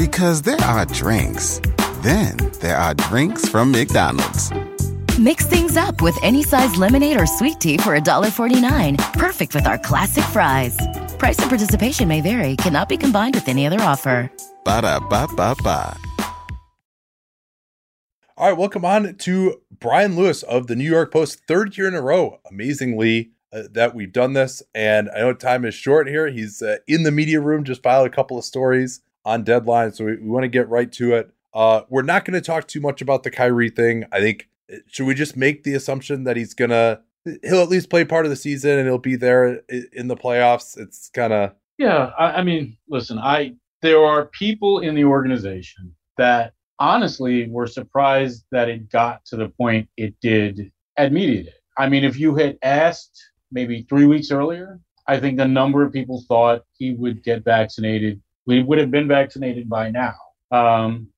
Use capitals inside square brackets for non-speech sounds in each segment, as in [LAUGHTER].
Because there are drinks, then there are drinks from McDonald's. Mix things up with any size lemonade or sweet tea for $1.49. Perfect with our classic fries. Price and participation may vary, cannot be combined with any other offer. Ba da ba ba ba. All right, welcome on to Brian Lewis of the New York Post, third year in a row, amazingly, uh, that we've done this. And I know time is short here. He's uh, in the media room, just filed a couple of stories on deadline. So we, we want to get right to it. Uh, we're not going to talk too much about the Kyrie thing. I think, uh, should we just make the assumption that he's going to, he'll at least play part of the season and he'll be there in the playoffs? It's kind of. Yeah. I, I mean, listen, I, there are people in the organization that honestly were surprised that it got to the point it did at media day. I mean, if you had asked maybe three weeks earlier, I think a number of people thought he would get vaccinated we would have been vaccinated by now. Um,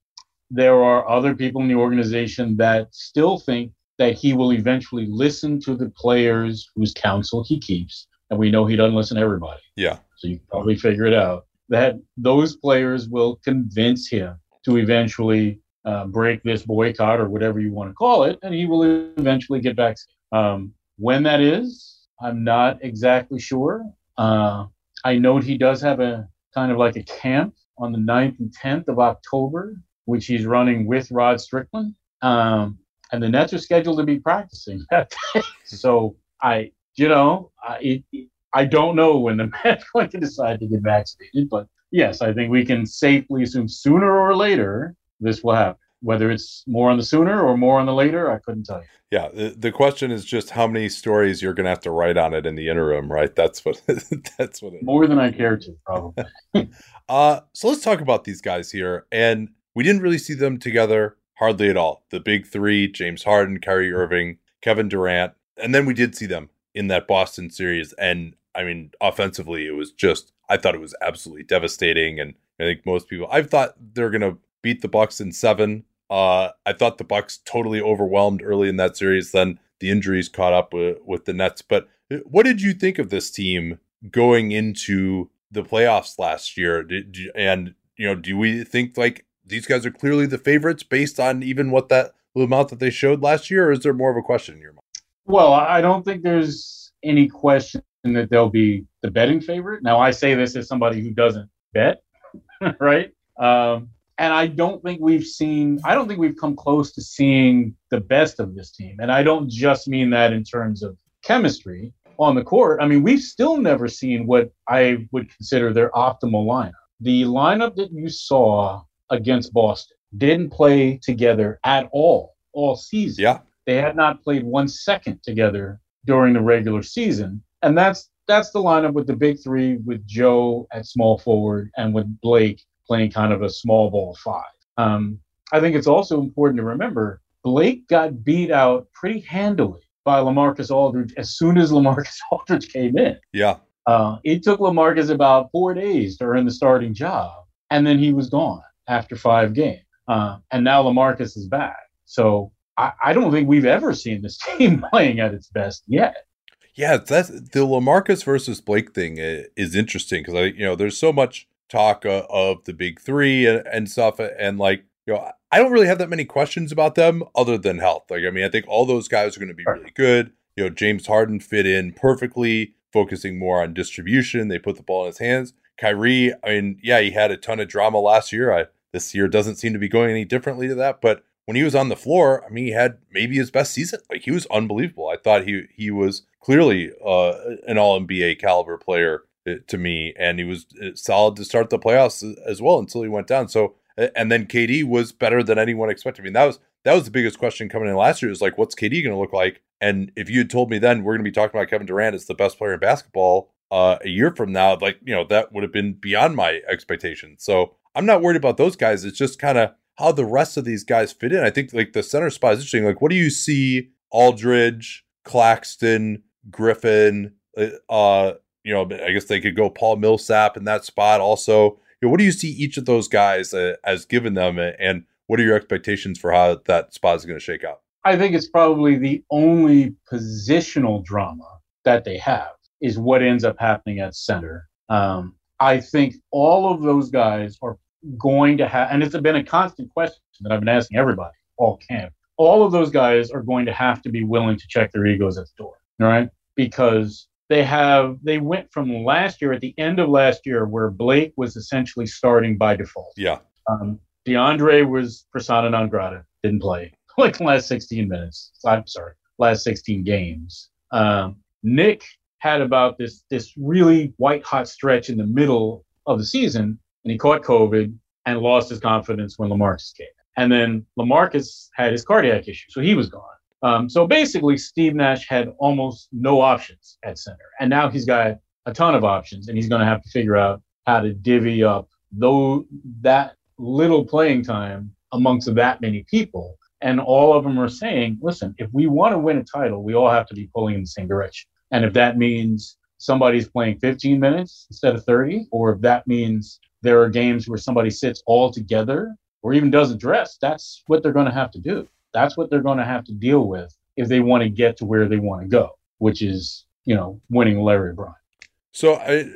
there are other people in the organization that still think that he will eventually listen to the players whose counsel he keeps. And we know he doesn't listen to everybody. Yeah. So you probably figure it out that those players will convince him to eventually uh, break this boycott or whatever you want to call it, and he will eventually get vaccinated. Um, when that is, I'm not exactly sure. Uh, I know he does have a kind of like a camp on the 9th and 10th of October, which he's running with Rod Strickland. Um, and the Nets are scheduled to be practicing [LAUGHS] that day. so I, you know, I, I don't know when the [LAUGHS] Mets are going to decide to get vaccinated, but yes, I think we can safely assume sooner or later this will happen. Whether it's more on the sooner or more on the later, I couldn't tell you. Yeah, the, the question is just how many stories you're going to have to write on it in the interim, right? That's what [LAUGHS] that's what it more than I care to probably. [LAUGHS] uh, so let's talk about these guys here, and we didn't really see them together hardly at all. The big three: James Harden, Kyrie Irving, Kevin Durant, and then we did see them in that Boston series, and I mean, offensively, it was just I thought it was absolutely devastating, and I think most people I've thought they're going to beat the Bucks in seven. Uh, I thought the Bucks totally overwhelmed early in that series. Then the injuries caught up with, with the Nets. But uh, what did you think of this team going into the playoffs last year? Did, and you know, do we think like these guys are clearly the favorites based on even what that amount that they showed last year, or is there more of a question in your mind? Well, I don't think there's any question that they'll be the betting favorite. Now, I say this as somebody who doesn't bet, [LAUGHS] right? Um, and I don't think we've seen, I don't think we've come close to seeing the best of this team. And I don't just mean that in terms of chemistry on the court. I mean, we've still never seen what I would consider their optimal lineup. The lineup that you saw against Boston didn't play together at all all season. Yeah. They had not played one second together during the regular season. And that's that's the lineup with the big three with Joe at small forward and with Blake playing kind of a small ball five. Um, I think it's also important to remember Blake got beat out pretty handily by Lamarcus Aldridge as soon as [LAUGHS] Lamarcus Aldridge came in. Yeah. Uh, it took Lamarcus about four days to earn the starting job, and then he was gone after five games. Uh, and now Lamarcus is back. So I, I, don't think we've ever seen this [LAUGHS] team playing at its best yet. Yeah, that's the Lamarcus versus Blake thing is interesting because I, you know, there's so much talk uh, of the big three and, and stuff. And like, you know, I don't really have that many questions about them other than health. Like, I mean, I think all those guys are going to be really good. You know, James Harden fit in perfectly, focusing more on distribution. They put the ball in his hands. Kyrie, I mean, yeah, he had a ton of drama last year. I, this year doesn't seem to be going any differently to that. But when he was on the floor, I mean, he had maybe his best season. Like he was unbelievable. I thought he he was clearly uh, an All NBA caliber player to me, and he was uh, solid to start the playoffs as well until he went down. So, and then KD was better than anyone expected. I mean, that was that was the biggest question coming in last year. Is like, what's KD going to look like? And if you had told me then we're going to be talking about Kevin Durant as the best player in basketball uh, a year from now, like you know that would have been beyond my expectations. So I'm not worried about those guys. It's just kind of how the rest of these guys fit in. I think like the center spot is interesting. Like, what do you see Aldridge, Claxton, Griffin? Uh, uh you know, I guess they could go Paul Millsap in that spot also. You know, what do you see each of those guys uh, as given them, and what are your expectations for how that spot is going to shake out? I think it's probably the only positional drama that they have is what ends up happening at center. Um, I think all of those guys are going to have, and it's been a constant question that I've been asking everybody all camp. All of those guys are going to have to be willing to check their egos at the door, right? Because they have they went from last year at the end of last year where Blake was essentially starting by default. Yeah. Um, DeAndre was persona non grata, didn't play [LAUGHS] like last 16 minutes. I'm sorry, last 16 games. Um, Nick had about this this really white hot stretch in the middle of the season, and he caught COVID and lost his confidence when Lamarcus came. And then Lamarcus had his cardiac issue, so he was gone. Um, so basically, Steve Nash had almost no options at center, and now he's got a ton of options, and he's going to have to figure out how to divvy up though that little playing time amongst that many people. And all of them are saying, listen, if we want to win a title, we all have to be pulling in the same direction. And if that means somebody's playing 15 minutes instead of 30, or if that means there are games where somebody sits all together or even doesn't dress, that's what they're going to have to do. That's what they're going to have to deal with if they want to get to where they want to go, which is, you know, winning Larry O'Brien. So, I,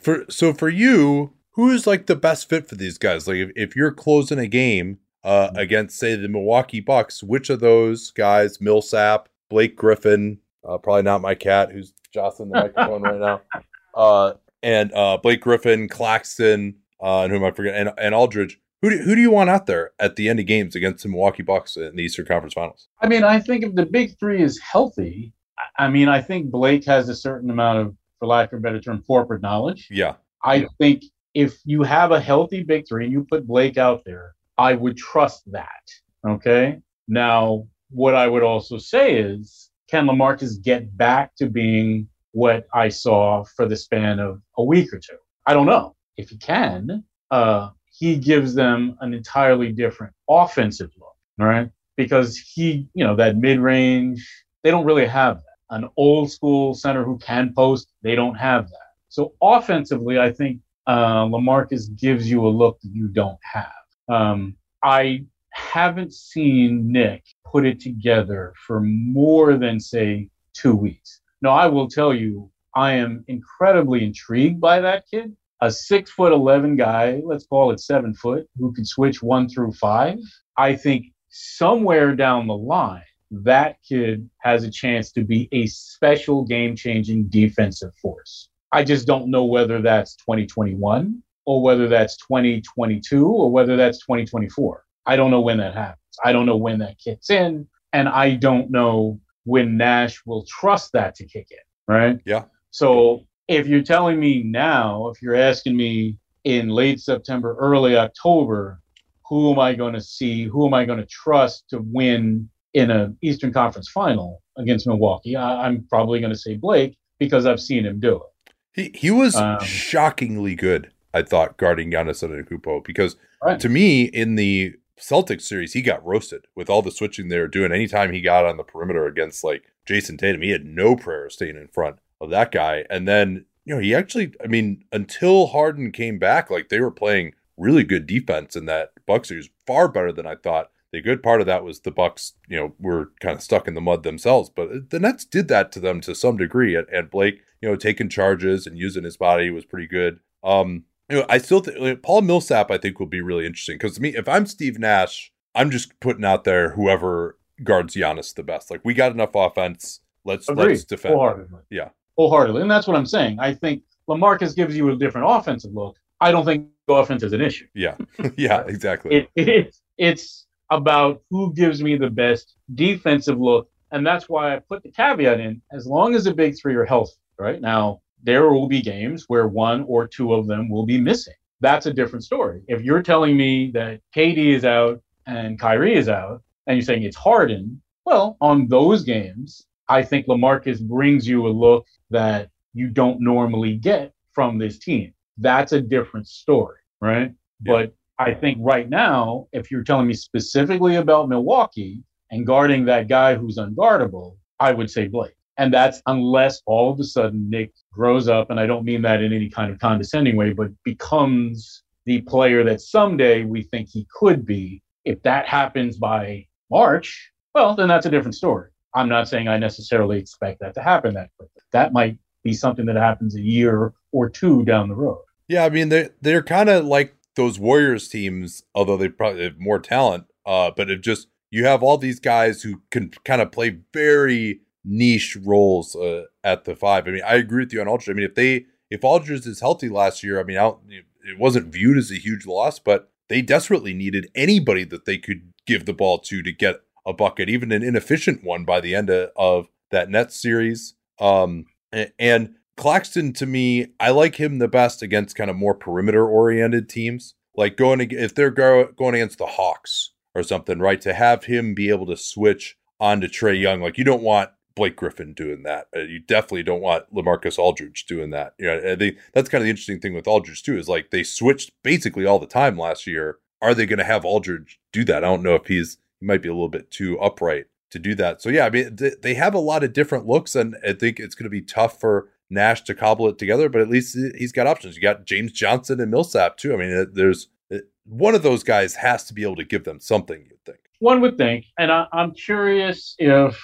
for so for you, who is like the best fit for these guys? Like, if, if you're closing a game uh, mm-hmm. against, say, the Milwaukee Bucks, which of those guys, Millsap, Blake Griffin, uh, probably not my cat who's jostling the microphone right now. [LAUGHS] Uh, and uh, Blake Griffin, Claxton, uh, and whom I forget, And, and Aldridge. Who do, who do you want out there at the end of games against the Milwaukee Bucks in the Eastern Conference Finals? I mean, I think if the big three is healthy, I mean, I think Blake has a certain amount of, for lack of a better term, corporate knowledge. Yeah. I yeah. think if you have a healthy big three and you put Blake out there, I would trust that. Okay. Now, what I would also say is can Lamarcus get back to being what I saw for the span of a week or two? I don't know. If he can, uh, he gives them an entirely different offensive look, right? Because he, you know, that mid range, they don't really have that. An old school center who can post, they don't have that. So offensively, I think uh, Lamarcus gives you a look that you don't have. Um, I haven't seen Nick put it together for more than, say, two weeks. Now, I will tell you, I am incredibly intrigued by that kid. A six foot 11 guy, let's call it seven foot, who can switch one through five. I think somewhere down the line, that kid has a chance to be a special game changing defensive force. I just don't know whether that's 2021 or whether that's 2022 or whether that's 2024. I don't know when that happens. I don't know when that kicks in. And I don't know when Nash will trust that to kick in. Right. Yeah. So if you're telling me now, if you're asking me in late September, early October, who am I going to see? Who am I going to trust to win in an Eastern Conference final against Milwaukee? I, am probably going to say Blake because I've seen him do it. He he was um, shockingly good. I thought guarding Giannis Antetokounmpo because right. to me in the Celtics series, he got roasted with all the switching they were doing. Anytime he got on the perimeter against like Jayson Tatum, he had no prayer of staying in front of that guy. And then, you know, he actually, I mean, until Harden came back, like they were playing really good defense in that Bucks series, far better than I thought. The good part of that was the Bucks, you know, were kind of stuck in the mud themselves, but the Nets did that to them to some degree. And, and Blake, you know, taking charges and using his body was pretty good. Um, you know, I still think Paul Millsap, I think, will be really interesting because to me, if I'm Steve Nash, I'm just putting out there whoever guards Giannis the best. Like we got enough offense. Let's Agreed. let's defend. Yeah, wholeheartedly, and that's what I'm saying. I think Lamarcus gives you a different offensive look. I don't think offense is an issue. Yeah, [LAUGHS] yeah, exactly. It, it, it's about who gives me the best defensive look, and that's why I put the caveat in. As long as the big three are healthy, right now there will be games where one or two of them will be missing. That's a different story. If you're telling me that KD is out and Kyrie is out, and you're saying it's Harden, well, on those games, I think Lamarcus brings you a look that you don't normally get from this team. That's a different story, right? Yeah. But I think right now, if you're telling me specifically about Milwaukee and guarding that guy who's unguardable, I would say Blake. And that's unless all of a sudden Nick grows up, and I don't mean that in any kind of condescending way, but becomes the player that someday we think he could be. If that happens by March, well, then that's a different story. I'm not saying I necessarily expect that to happen that quickly. That might be something that happens a year or two down the road. Yeah, I mean they they're kind of like those Warriors teams, although they probably have more talent. Uh, but it just you have all these guys who can kind of play very niche roles uh, at the five. I mean, I agree with you on Aldridge. I mean, if they if Aldridge is healthy last year, I mean, it wasn't viewed as a huge loss, but they desperately needed anybody that they could give the ball to to get a bucket, even an inefficient one by the end of, of that Nets series. Um, and Claxton, to me, I like him the best against kind of more perimeter oriented teams. Like going if they're go, going against the Hawks or something, right? To have him be able to switch onto Trae Young, like you don't want Blake Griffin doing that. Uh, you definitely don't want LaMarcus Aldridge doing that. You know, they, that's kind of the interesting thing with Aldridge too is like they switched basically all the time last year. Are they going to have Aldridge do that? I don't know if he's he might be a little bit too upright to do that. So yeah, I mean they have a lot of different looks, and I think it's going to be tough for Nash to cobble it together. But at least he's got options. You got James Johnson and Millsap too. I mean, uh, there's uh, one of those guys has to be able to give them something. You'd think. One would think, and I, I'm curious if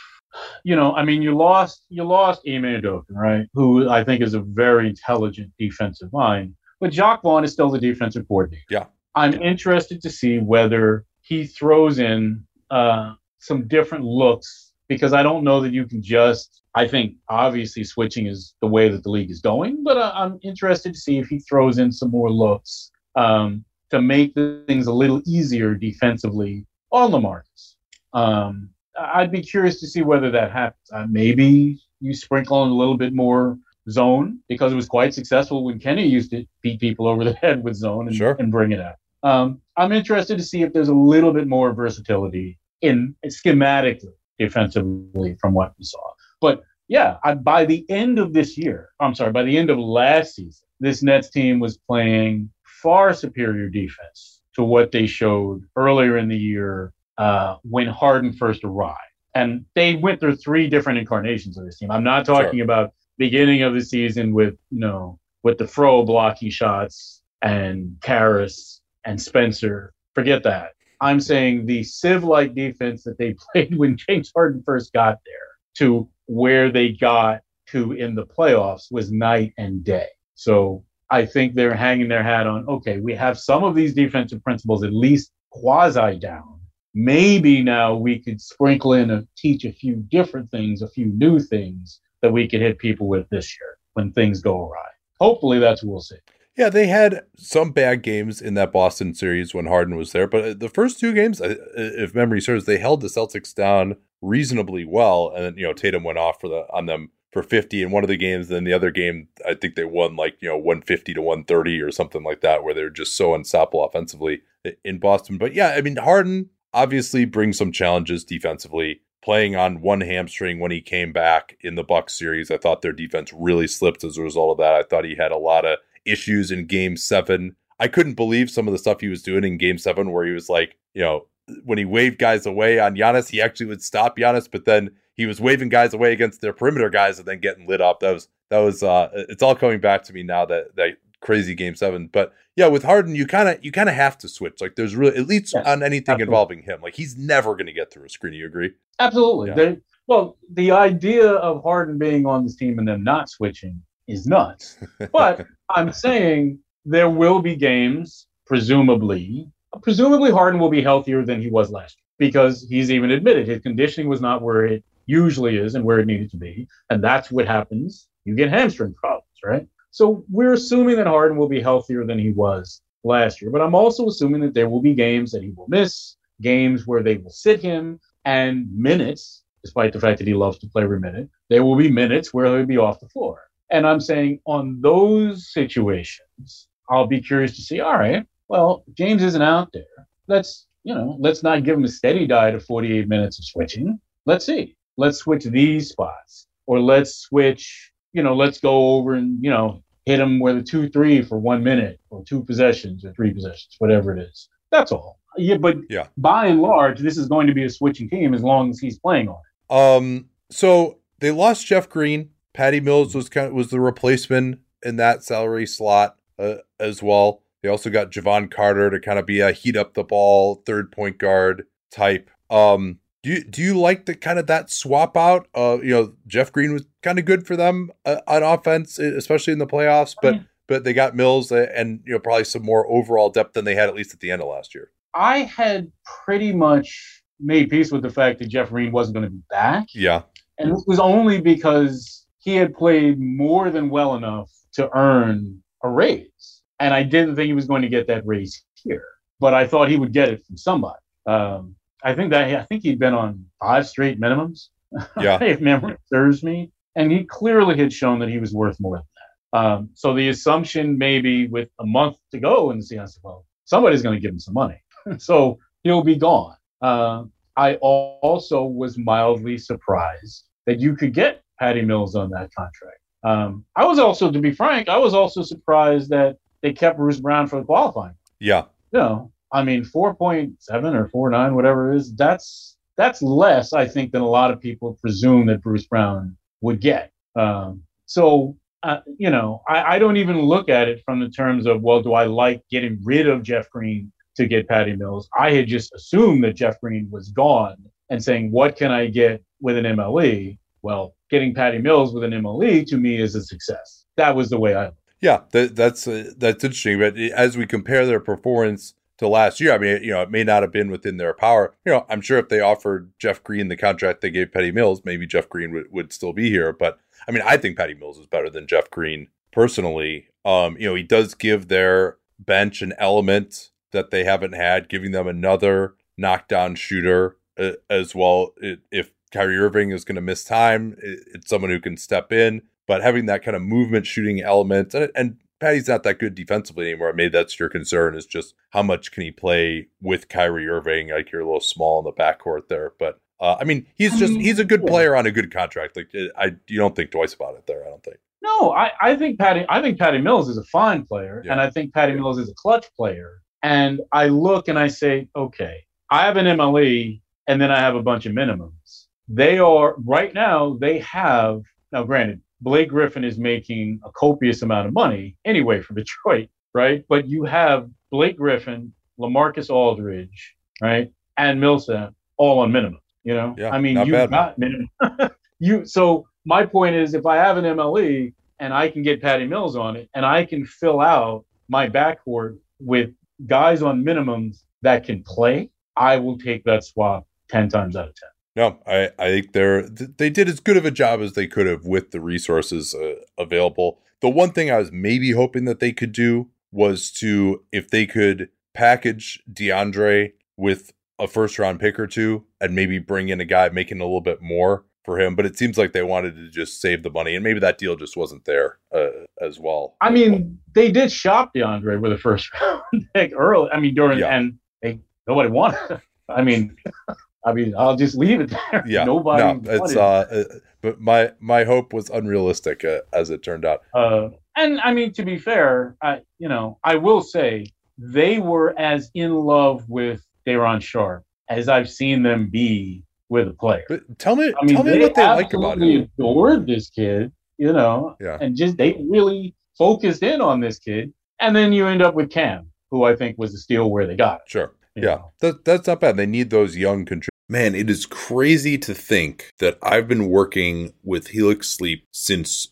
you know, I mean, you lost you lost Ime Udoka, right? Who I think is a very intelligent defensive mind, but Jacque Vaughn is still the defensive coordinator. Yeah, I'm interested to see whether he throws in uh, some different looks because I don't know that you can just. I think obviously switching is the way that the league is going, but I, am interested to see if he throws in some more looks um, to make things a little easier defensively on Lamarcus. Um, I'd be curious to see whether that happens. Uh, maybe you sprinkle in a little bit more zone because it was quite successful when Kenny used to beat people over the [LAUGHS] head with zone and, sure. and bring it out. Um, I'm interested to see if there's a little bit more versatility in schematically defensively from what we saw. But yeah, I, by the end of this year, I'm sorry, by the end of last season, this Nets team was playing far superior defense to what they showed earlier in the year uh, when Harden first arrived. And they went through three different incarnations of this team. I'm not talking sure. about beginning of the season with, you know, with the Fro blocking shots and Caris and Spencer. Forget that. I'm saying the Civ like defense that they [LAUGHS] played when James Harden first got there to where they got to in the playoffs was night and day. So I think they're hanging their hat on okay, we have some of these defensive principles at least quasi down maybe now we could sprinkle in and teach a few different things, a few new things that we could hit people with this year when things go awry. Hopefully, that's what we'll see. Yeah, they had some bad games in that Boston series when Harden was there, but uh, the first two games, uh, if memory serves, they held the Celtics down reasonably well, and then you know Tatum went off for the on them for 50 in one of the games. Then the other game, I think they won like you know 150 to 130 or something like that, where they're just so unstoppable offensively in Boston. But yeah, I mean Harden obviously brings some challenges defensively. Playing on one hamstring when he came back in the Bucks series, I thought their defense really slipped as a result of that. I thought he had a lot of issues in Game Seven. I couldn't believe some of the stuff he was doing in Game Seven, where he was like, you know, when he waved guys away on Giannis, he actually would stop Giannis, but then he was waving guys away against their perimeter guys and then getting lit up. That was that was uh it's all coming back to me now that that crazy game seven. But yeah, with Harden, you kind of you kind of have to switch. Like there's really at least yes, on anything absolutely. involving him, like he's never going to get through a screen. You agree? Absolutely. Yeah. well, the idea of Harden being on this team and them not switching is nuts. [LAUGHS] But I'm saying there will be games, presumably, presumably Harden will be healthier than he was last year because he's even admitted his conditioning was not where it usually is and where it needed to be, and that's what happens. You get hamstring problems, right? So we're assuming that Harden will be healthier than he was last year, but I'm also assuming that there will be games that he will miss, games where they will sit him, and minutes, despite the fact that he loves to play every minute, there will be minutes where he'll be off the floor. And I'm saying on those situations, I'll be curious to see, all right, well, James isn't out there. Let's, you know, let's not give him a steady diet of 48 minutes of switching. Let's see. Let's switch these spots. Or let's switch you know, let's go over and, you know, hit him with a two three for one minute or two possessions or three possessions, whatever it is. That's all. Yeah, but Yeah. by and large, this is going to be a switching team as long as he's playing on it. Um, so they lost Jeff Green. Patty Mills was kind of was the replacement in that salary slot uh, as well. They also got Jevon Carter to kind of be a heat up the ball third point guard type. Um, do you do you like the kind of that swap out? Uh, you know, Jeff Green was kind of good for them uh, on offense, especially in the playoffs, but but they got Mills uh, and you know probably some more overall depth than they had at least at the end of last year. I had pretty much made peace with the fact that Jeff Green wasn't going to be back. Yeah, And this was only because he had played more than well enough to earn a raise. And I didn't think he was going to get that raise here, but I thought he would get it from somebody. Um, I think that I think he'd been on five straight minimums, [LAUGHS] yeah, if memory serves me, and he clearly had shown that he was worth more than that. Um, so the assumption, maybe with a month to go in the season, well, somebody's going to give him some money, [LAUGHS] so he'll be gone. Uh, I also was mildly surprised that you could get Patty Mills on that contract. Um, I was also, to be frank, I was also surprised that they kept Bruce Brown for the qualifying. yeah, You know, I mean, four point seven or four nine, whatever it is, that's that's less, I think, than a lot of people presume that Bruce Brown would get. Um, so, uh, you know, I, I don't even look at it from the terms of, well, do I like getting rid of Jeff Green to get Patty Mills? I had just assumed that Jeff Green was gone and saying, what can I get with an MLE? Well, getting Patty Mills with an MLE to me is a success. That was the way I. Yeah, that, that's uh, that's interesting. But as we compare their performance to last year, I mean, you know, it may not have been within their power. You know, I'm sure if they offered Jeff Green the contract they gave Patty Mills, maybe Jeff Green would, would still be here. But I mean, I think Patty Mills is better than Jeff Green personally. Um, you know, he does give their bench an element that they haven't had, giving them another knockdown shooter uh, as well. If Kyrie Irving is going to miss time, it's someone who can step in. But having that kind of movement shooting element, and, and Patty's not that good defensively anymore. Maybe that's your concern is just how much can he play with Kyrie Irving? Like you're a little small in the backcourt there, but uh, I mean he's just he's a good player on a good contract. Like I, you don't think twice about it there. I don't think. No, I, I think Patty I think Patty Mills is a fine player, Yeah. and I think Patty Mills is a clutch player. And I look and I say, okay, I have an MLE, and then I have a bunch of minimums. They are right now. They have now. Granted, Blake Griffin is making a copious amount of money anyway for [LAUGHS] Detroit, right? But you have Blake Griffin, Lamarcus Aldridge, right, and Millsap all on minimum. You know, Yeah, I mean, you bad. got minimum. [LAUGHS] you so my point is, if I have an MLE and I can get Patty Mills on it, and I can fill out my backcourt with guys on minimums that can play, I will take that swap ten times out of ten. No, I, I think they're they did as good of a job as they could have with the resources uh, available. The one thing I was maybe hoping that they could do was to if they could package DeAndre with a first round pick or two and maybe bring in a guy making a little bit more for him. But it seems like they wanted to just save the money, and maybe that deal just wasn't there uh, as well. I mean, they did shop DeAndre with a first [LAUGHS] round pick early. I mean, during Yeah. and they nobody wanted. [LAUGHS] I mean, I mean, I'll just leave it there. [LAUGHS] yeah, nobody. No, it's uh, uh, but my my hope was unrealistic uh, as it turned out. Uh, and I mean, to be fair, I you know, I will say they were as in love with Day'Ron Sharpe as I've seen them be with a player. But tell me, I mean, tell me what they like about him. adored this kid, you know, Yeah. and just they really focused in on this kid. And then you end up with Cam, who I think was a steal where they got. it, Sure. you Yeah, that, that's not bad. They need those young contributors. Man, it is crazy to think that I've been working with Helix Sleep since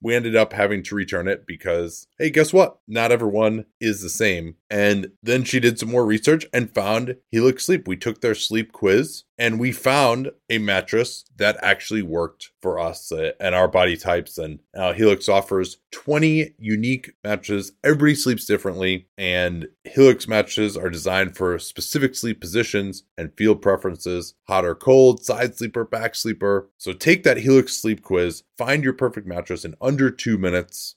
We ended up having to return it because, hey, guess what? Not everyone is the same. And then she did some more research and found Helix Sleep. We took their sleep quiz and we found a mattress that actually worked for us uh, and our body types. And uh, Helix offers 20 unique mattresses. Everybody sleeps differently, and Helix mattresses are designed for specific sleep positions and field preferences hot or cold, side sleeper, back sleeper. So take that Helix sleep quiz, find your perfect mattress in under two minutes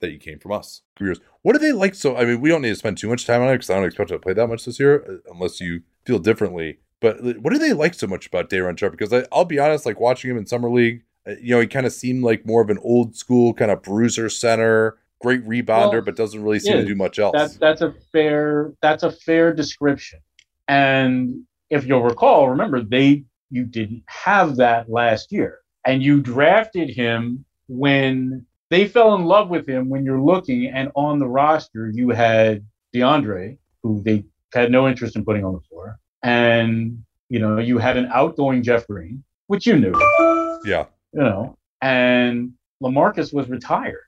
that you came from us. What do they like? So, I mean, we don't need to spend too much time on it because I don't expect to play that much this year uh, unless you feel differently. But what do they like so much about Day'Ron Sharpe? Because I, will be honest, like watching him in summer league, uh, you know, he kind of seemed like more of an old school kind of bruiser center, great rebounder, well, but doesn't really seem yeah, to do much else. That's that's a fair that's a fair description. And if you'll recall, remember they you didn't have that last year, and you drafted him when they fell in love with him when you're looking, and on the roster you had DeAndre, who they had no interest in putting on the floor, and you know you had an outgoing Jeff Green, which you knew, yeah, you know, and Lamarcus was retired,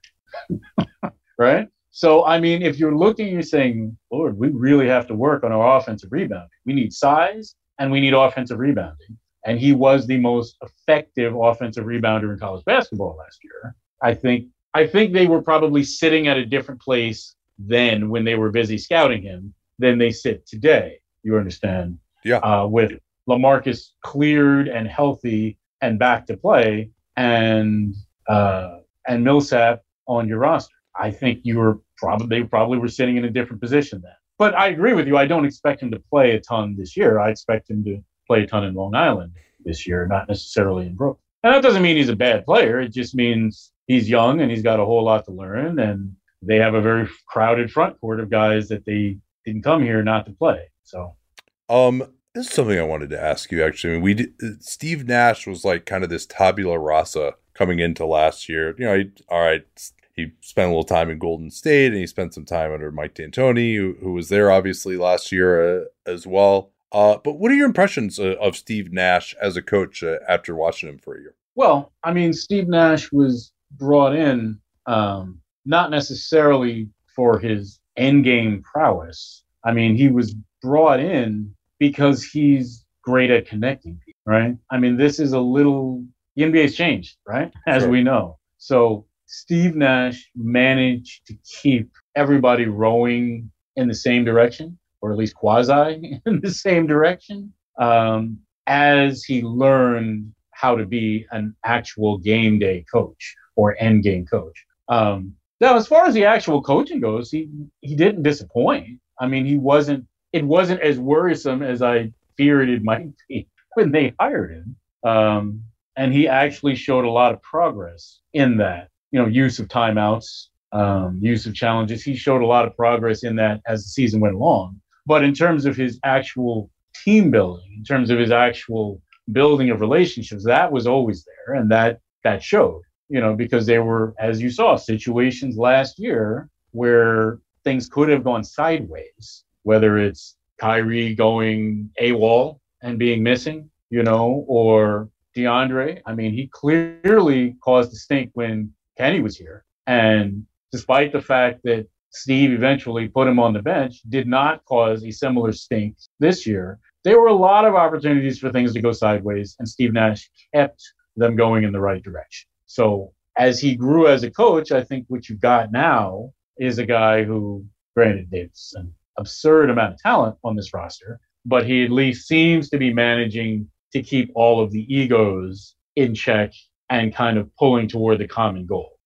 [LAUGHS] right? So I mean, if you're looking, you're saying, Lord, we really have to work on our offensive rebounding. We need size and we need offensive rebounding. And he was the most effective offensive rebounder in college basketball last year. I think I think they were probably sitting at a different place then when they were busy scouting him than they sit today. You understand? Yeah. Uh, with Lamarcus cleared and healthy and back to play, and uh, and Millsap on your roster, I think you were probably they probably were sitting in a different position then. But I agree with you. I don't expect him to play a ton this year. I expect him to play a ton in Long Island this year, not necessarily in Brooklyn. And that doesn't mean he's a bad player. It just means he's young and he's got a whole lot to learn. And they have a very crowded front court of guys that they didn't come here not to play. So, um, this is something I wanted to ask you. Actually, I mean, we did, Steve Nash was like kind of this tabula rasa coming into last year. You know, he, all right, he spent a little time in Golden State and he spent some time under Mike D'Antoni, who, who was there obviously last year uh, as well. Uh, but what are your impressions of, of Steve Nash as a coach uh, after watching him for a year? Well, I mean, Steve Nash was brought in um, not necessarily for his end game prowess. I mean, he was brought in because he's great at connecting people, right? I mean, this is a little the NBA's changed, right? [LAUGHS] As sure. we know. So Steve Nash managed to keep everybody rowing in the same direction, or at least quasi [LAUGHS] in the same direction, um, as he learned how to be an actual game day coach or end game coach. Um, now, as far as the actual coaching goes, he he didn't disappoint. I mean, he wasn't. It wasn't as worrisome as I feared it might [LAUGHS] be when they hired him. Um, and he actually showed a lot of progress in that. You know, use of timeouts, um, use of challenges. He showed a lot of progress in that as the season went along. But in terms of his actual team building, in terms of his actual building of relationships, that was always there, and that that showed you know, because there were, as you saw, situations last year where things could have gone sideways, whether it's Kyrie going AWOL and being missing, you know, or DeAndre. I mean, he clearly caused a stink when Kenny was here. And despite the fact that Steve eventually put him on the bench, did not cause a similar stink this year. There were a lot of opportunities for things to go sideways, and Steve Nash kept them going in the right direction. So as he grew as a coach, I think what you've got now is a guy who Granted, it's an absurd amount of talent on this roster, but he at least seems to be managing to keep all of the egos in check and kind of pulling toward the common goal.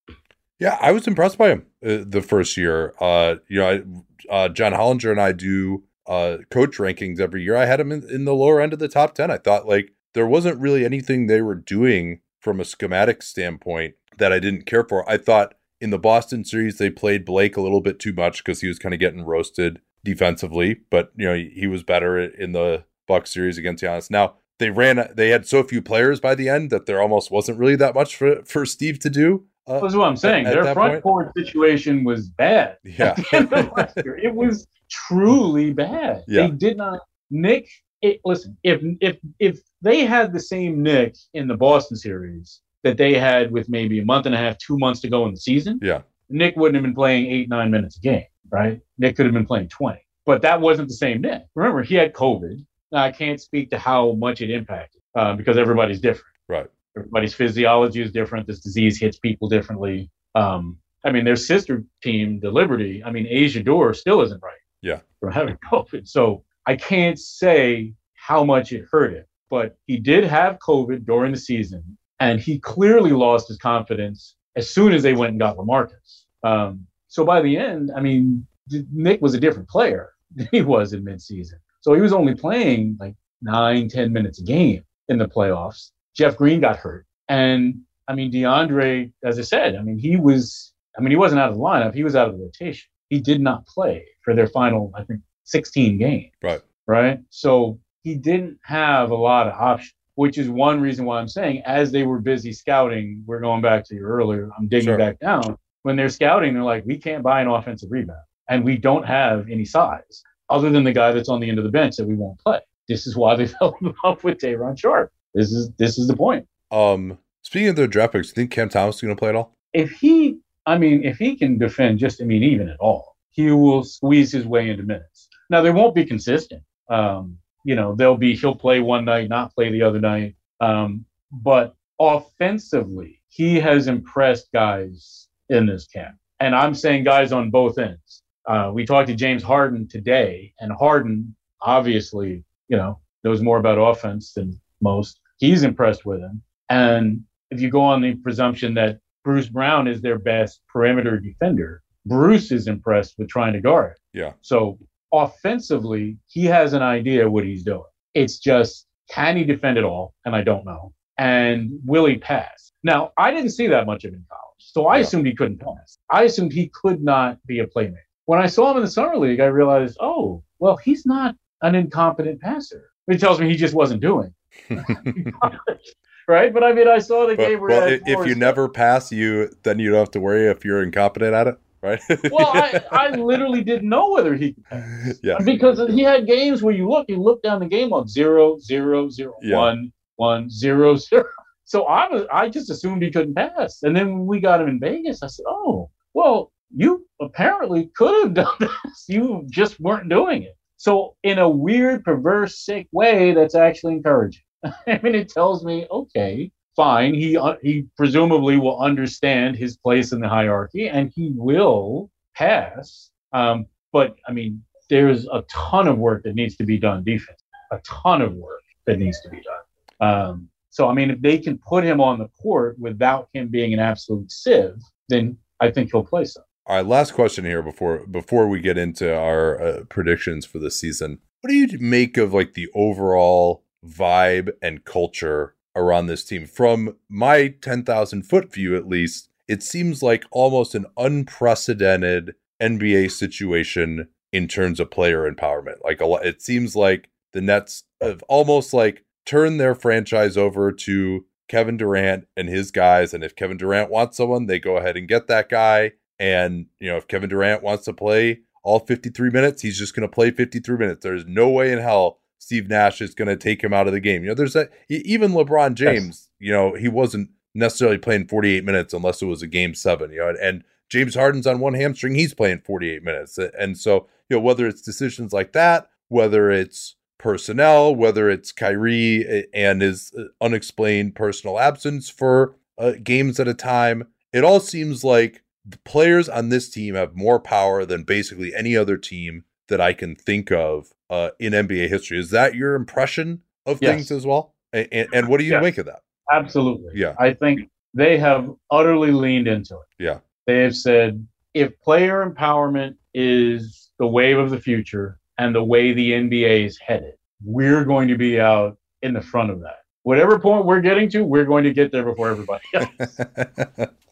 Yeah, I was impressed by him uh, the first year. Uh, you know, I, uh, John Hollinger and I do uh, coach rankings every year. I had him in, in the lower end of the top 10. I thought like there wasn't really anything they were doing from a schematic standpoint that I didn't care for. I thought in the Boston series, they played Blake a little bit too much because he was kind of getting roasted defensively, but you know, he was better in the Buck series against Giannis. Now, they ran they had so few players by the end that there almost wasn't really that much for for Steve to do. Uh, That's what I'm saying. At, Their front point. court situation was bad. [LAUGHS] Yeah. it was truly bad. Yeah. They did not Nick it, listen, if if if they had the same Nick in the Boston series that they had with maybe a month and a half, two months to go in the season, yeah, Nick wouldn't have been playing eight, nine minutes a game, right? Nick could have been playing 20. But that wasn't the same Nick. Remember, he had COVID. Now, I can't speak to how much it impacted uh, because everybody's different. Right everybody's physiology is different. This disease hits people differently. Um, I mean, their sister team, the Liberty, I mean, Asia Durr still isn't right. Yeah. From having COVID. So I can't say how much it hurt him, but he did have COVID during the season, and he clearly lost his confidence as soon as they went and got Lamarcus. Um, so by the end, I mean, Nick was a different player than he was in midseason. So he was only playing like nine, ten minutes a game in the playoffs. Jeff Green got hurt. And I mean, DeAndre, as I said, I mean, he was, I mean, he wasn't out of the lineup. He was out of the rotation. He did not play for their final, I think, 16 games. Right. Right. So he didn't have a lot of options, which is one reason why I'm saying, as they were busy scouting, we're going back to you earlier, I'm digging sure. back down. When they're scouting, they're like, we can't buy an offensive rebound. And we don't have any size other than the guy that's on the end of the bench that we won't play. This is why they [LAUGHS] fell in love with Day'Ron Sharpe. This is this is the point. Um, speaking of the draft picks, do you think Cam Thomas is going to play at all? If he, I mean, if he can defend just, I mean, even at all, he will squeeze his way into minutes. Now they won't be consistent. Um, you know, they'll be he'll play one night, not play the other night. Um, but offensively, he has impressed guys in this camp, and I'm saying guys on both ends. Uh, we talked to James Harden today, and Harden obviously, you know, knows more about offense than most he's impressed with him. And if you go on the presumption that Bruce Brown is their best perimeter defender, Bruce is impressed with trying to guard. Yeah. So offensively, he has an idea what he's doing. It's just can he defend it all? And I don't know. And will he pass? Now, I didn't see that much of him in college. So I yeah. assumed he couldn't pass. I assumed he could not be a playmaker. When I saw him in the summer league, I realized, oh, well, he's not an incompetent passer. It tells me he just wasn't doing. [LAUGHS] right? But I mean, I saw the but, game where well, if, if you never pass, you then you don't have to worry if you're incompetent at it, right? [LAUGHS] well, I, I [LAUGHS] literally didn't know whether he could pass. Yeah. Because he had games where you look, you look down the game on zero, zero, zero, yeah. one, one, zero, zero. So I was, I just assumed he couldn't pass, and then when we got him in Vegas, I said, "Oh, well, you apparently could have done this. You just weren't doing it." So, in a weird, perverse, sick way, that's actually encouraging. [LAUGHS] I mean, it tells me, okay, fine. He uh, he presumably will understand his place in the hierarchy, and he will pass. Um, but I mean, there's a ton of work that needs to be done defense. A ton of work that needs to be done. Um, so, I mean, if they can put him on the court without him being an absolute sieve, then I think he'll play some. All right, last question here before before we get into our uh, predictions for the season. What do you make of like the overall vibe and culture around this team? From my 10,000 foot view at least, it seems like almost an unprecedented NBA situation in terms of player empowerment. Like a lot, it seems like the Nets have almost like turned their franchise over to Kevin Durant and his guys and if Kevin Durant wants someone, they go ahead and get that guy and, you know, if Kevin Durant wants to play all 53 minutes, he's just going to play 53 minutes. There's no way in hell Steve Nash is going to take him out of the game. You know, there's that even LeBron James, yes. you know, he wasn't necessarily playing 48 minutes unless it was a game seven, you know, and, and James Harden's on one hamstring, he's playing 48 minutes. And so, you know, whether it's decisions like that, whether it's personnel, whether it's Kyrie and his uh, unexplained personal absence for uh, games at a time, it all seems like the players on this team have more power than basically any other team that I can think of uh, in NBA history. Is that your impression of Yes. things as well? And, and, and what do you Yes. make of that? Absolutely. Yeah. I think they have utterly leaned into it. Yeah. They have said if player empowerment is the wave of the future and the way the NBA is headed, we're going to be out in the front of that. Whatever point we're getting to, we're going to get there before everybody [LAUGHS] else.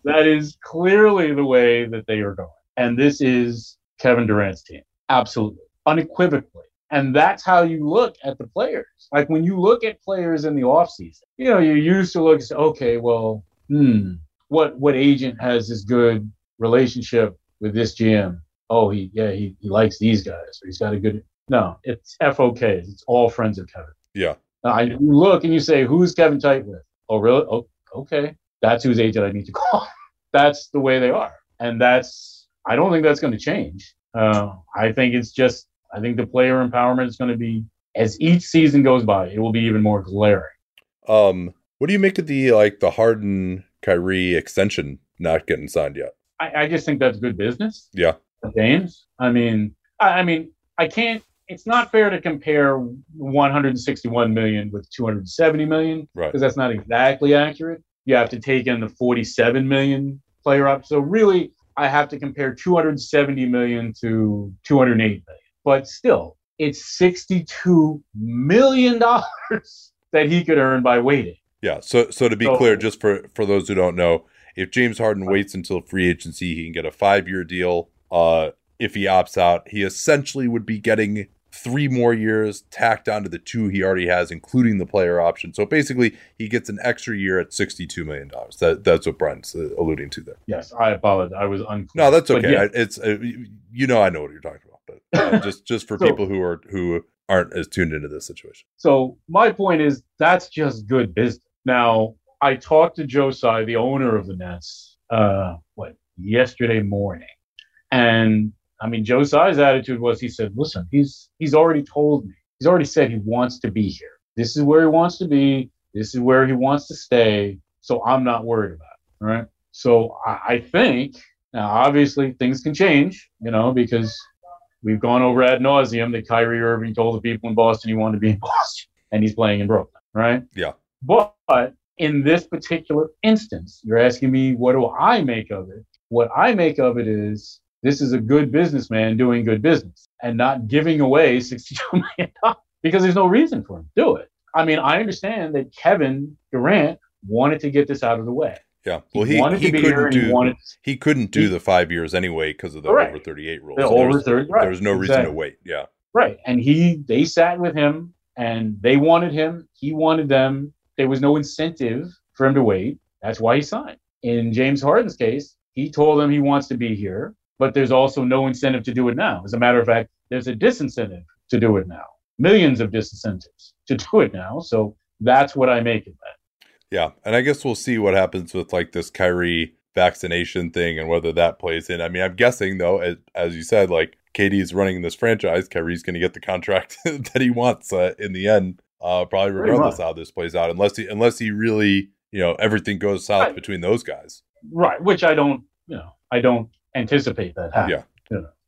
that is clearly the way that they are going. And this is Kevin Durant's team. Absolutely. Unequivocally. And that's how you look at the players. Like when you look at players in the offseason, you know, you used to look and say, okay, well, hmm, what what agent has this good relationship with this GM? Oh, he yeah, he, he likes these guys, or he's got a good no, it's FOKs. It's all friends of Kevin. yeah. Now, I you look and you say, who's Kevin tight with? Oh, really? Oh, okay. That's whose agent I need to [LAUGHS] call. that's the way they are. And that's, I don't think that's going to change. Uh, I think it's just, I think the player empowerment is going to be, as each season goes by, it will be even more glaring. Um, what do you make of the like the Harden Kyrie extension not getting signed yet? I, I just think that's good business. Yeah. James. I mean, I, I mean, I can't. It's not fair to compare 161 million with 270 million Right. because that's not exactly accurate. You have to take in the 47 million player up. So really, I have to compare 270 million to 208 million. But still, it's 62 million dollars [LAUGHS] that he could earn by waiting. Yeah. So so to be So- clear, just for for those who don't know, if James Harden waits until free agency, he can get a five year deal. Uh, if he opts out, he essentially would be getting three more years tacked onto the two he already has, including the player option. So basically, he gets an extra year at sixty two million dollars. That that's what Brian's uh, alluding to there. Yes, I apologize. I was unclear. No, that's okay. yeah. I, it's uh, you know I know what you're talking about, but uh, [LAUGHS] just just for So- people who are who aren't as tuned into this situation. So my point is that's just good business. Now I talked to Joe Tsai, the owner of the Nets, uh, what yesterday morning, and I mean Joe Tsai's attitude was he said, "Listen, he's he's already told me, he's already said he wants to be here. This is where he wants to be. This is where he wants to stay. So I'm not worried about it, right? So I, I think now obviously things can change, you know, because we've gone over ad nauseum that Kyrie Irving told the people in Boston he wanted to be in [LAUGHS] Boston, and he's playing in Brooklyn, right? Yeah. But in this particular instance, you're asking me, what do I make of it? What I make of it is this is a good businessman doing good business and not giving away [LAUGHS] $62 million because there's no reason for him to do it. I mean, I understand that Kevin Durant wanted to get this out of the way. Yeah. Well, he he wanted he to be here couldn't and he do wanted he couldn't do he- the five years anyway because of the Correct. over thirty eight rule. The So over was- 30 right, there was no reason to wait. Yeah. Right. And he they sat with him and they wanted him. He wanted them. There was no incentive for him to wait. That's why he signed. In James Harden's case, he told them he wants to be here, but there's also no incentive to do it now. As a matter of fact, there's a disincentive to do it now. Millions of disincentives to do it now. So that's what I make of that. Yeah, and I guess we'll see what happens with like this Kyrie vaccination thing and whether that plays in. I mean, I'm guessing though, as, as you said, like KD's running this franchise, Kyrie's going to get the contract [LAUGHS] that he wants uh, in the end, uh, probably regardless how this plays out, unless he unless he really, you know, everything goes south Right. between those guys. Right. Which I don't, you know, I don't anticipate that happening.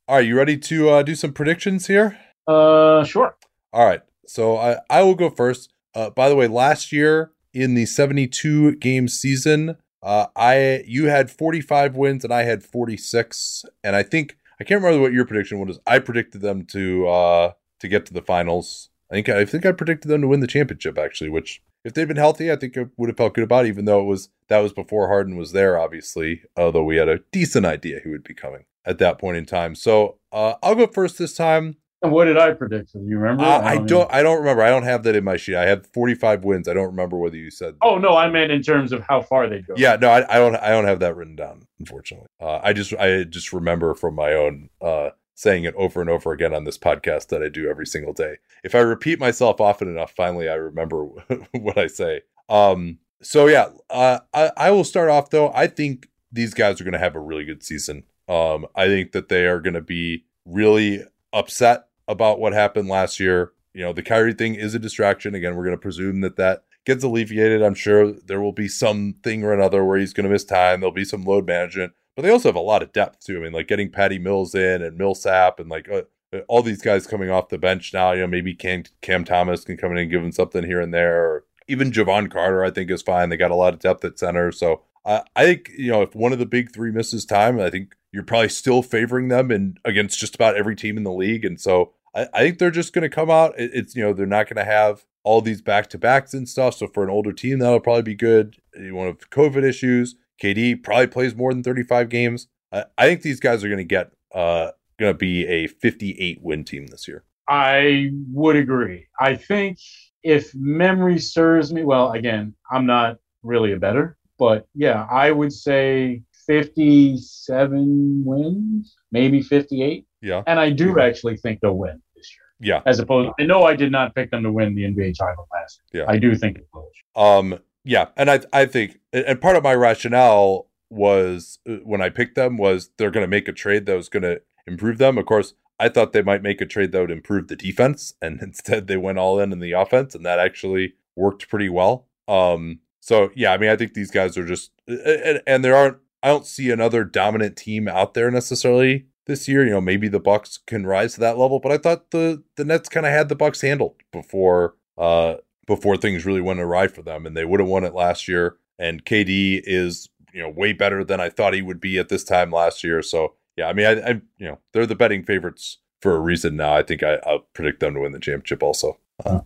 All right, you ready to uh, do some predictions here? Uh, sure. All right. So I, I will go first. Uh, by the way, last year in the 72 game season, uh, I you had 45 wins and I had 46. And I think I can't remember what your prediction was. I predicted them to uh, to get to the finals. I think I think I predicted them to win the championship actually, which if they'd been healthy, I think I would have felt good about it, even though it was that was before Harden was there, obviously. Although we had a decent idea who would be coming at that point in time. So uh, I'll go first this time. And what did I predict? Do you remember? Uh, I don't. I don't remember. I don't have that in my sheet. I had 45 wins. I don't remember whether you said. Oh no, I meant in terms of how far they go. Yeah, no, I, I don't. I don't have that written down. Unfortunately, uh, I just. I just remember from my own uh, saying it over and over again on this podcast that I do every single day. If I repeat myself often enough, finally I remember [LAUGHS] what I say. Um. So yeah, uh, I I will start off though. I think these guys are going to have a really good season. Um. I think that they are going to be really upset about what happened last year. You know, the Kyrie thing is a distraction. Again, we're going to presume that that gets alleviated. I'm sure there will be something or another where he's going to miss time. There'll be some load management, but they also have a lot of depth too. I mean, like getting Patty Mills in and Millsap and like uh, all these guys coming off the bench now. You know, maybe Cam, Cam Thomas can come in and give them something here and there. Or even Jevon Carter, I think is fine. They got a lot of depth at center, so uh, I think you know if one of the big three misses time, I think you're probably still favoring them and against just about every team in the league. And so I, I think they're just going to come out. It, it's you know they're not going to have all these back to backs and stuff. So for an older team, that'll probably be good. You want have COVID issues. KD probably plays more than 35 games. I, I think these guys are going to get uh going to be a 58 win team this year. I would agree. I think if memory serves me well, again, I'm not really a better, but yeah, I would say 57 wins, maybe 58. Yeah. And I do actually think they'll win this year. Yeah. As opposed, I know I did not pick them to win the NBA title last year. Yeah. I do think it's close. Um, yeah, and I I think and part of my rationale was uh, when I picked them was they're going to make a trade that was going to improve them. Of course, I thought they might make a trade that would improve the defense, [LAUGHS] and instead they went all in in the offense, and that actually worked pretty well. Um, so yeah, I mean, I think these guys are just and, and there aren't. I don't see another dominant team out there necessarily this year. You know, maybe the Bucks can rise to that level, but I thought the the Nets kind of had the Bucks handled before uh before things really went awry for them, and they would have won it last year. And KD is you know way better than I thought he would be at this time last year. So yeah, I mean, I, I you know they're the betting favorites for a reason now. I think I, will predict them to win the championship also. Uh,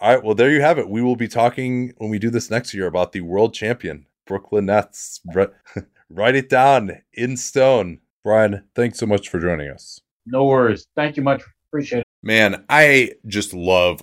all right, well there you have it. We will be talking when we do this next year about the world champion Brooklyn Nets. [LAUGHS] Write it down in stone. Brian, thanks so much for joining us. No worries. Thank you much. Appreciate it. Man, I just love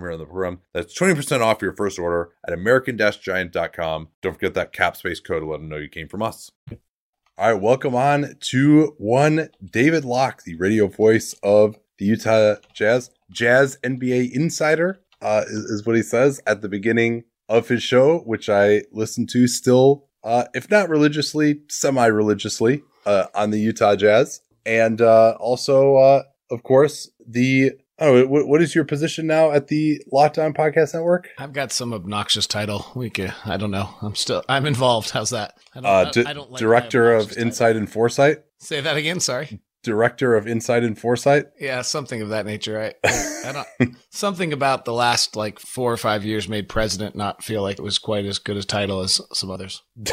here on the program. That's 20% off your first order at American-Giant.com. Don't forget that cap space code to let them know you came from us. All right, welcome on to one David Locke, the radio voice of the Utah Jazz, Jazz NBA insider, uh, is, is what he says at the beginning of his show, which I listen to still, uh, if not religiously, semi-religiously, uh, on the Utah Jazz, and uh, also, uh, of course, the Oh, what, what is your position now at the Locked On Podcast Network? I've got some obnoxious title. We could, I don't know. I'm still, I'm involved. How's that? I don't, uh, d- I don't like Director of Insight title. and Foresight. Say that again. Sorry. Director of Insight and Foresight. Yeah, something of that nature. I, I don't, [LAUGHS] something about the last like four or five years made President not feel like it was quite as good a title as some others. [LAUGHS]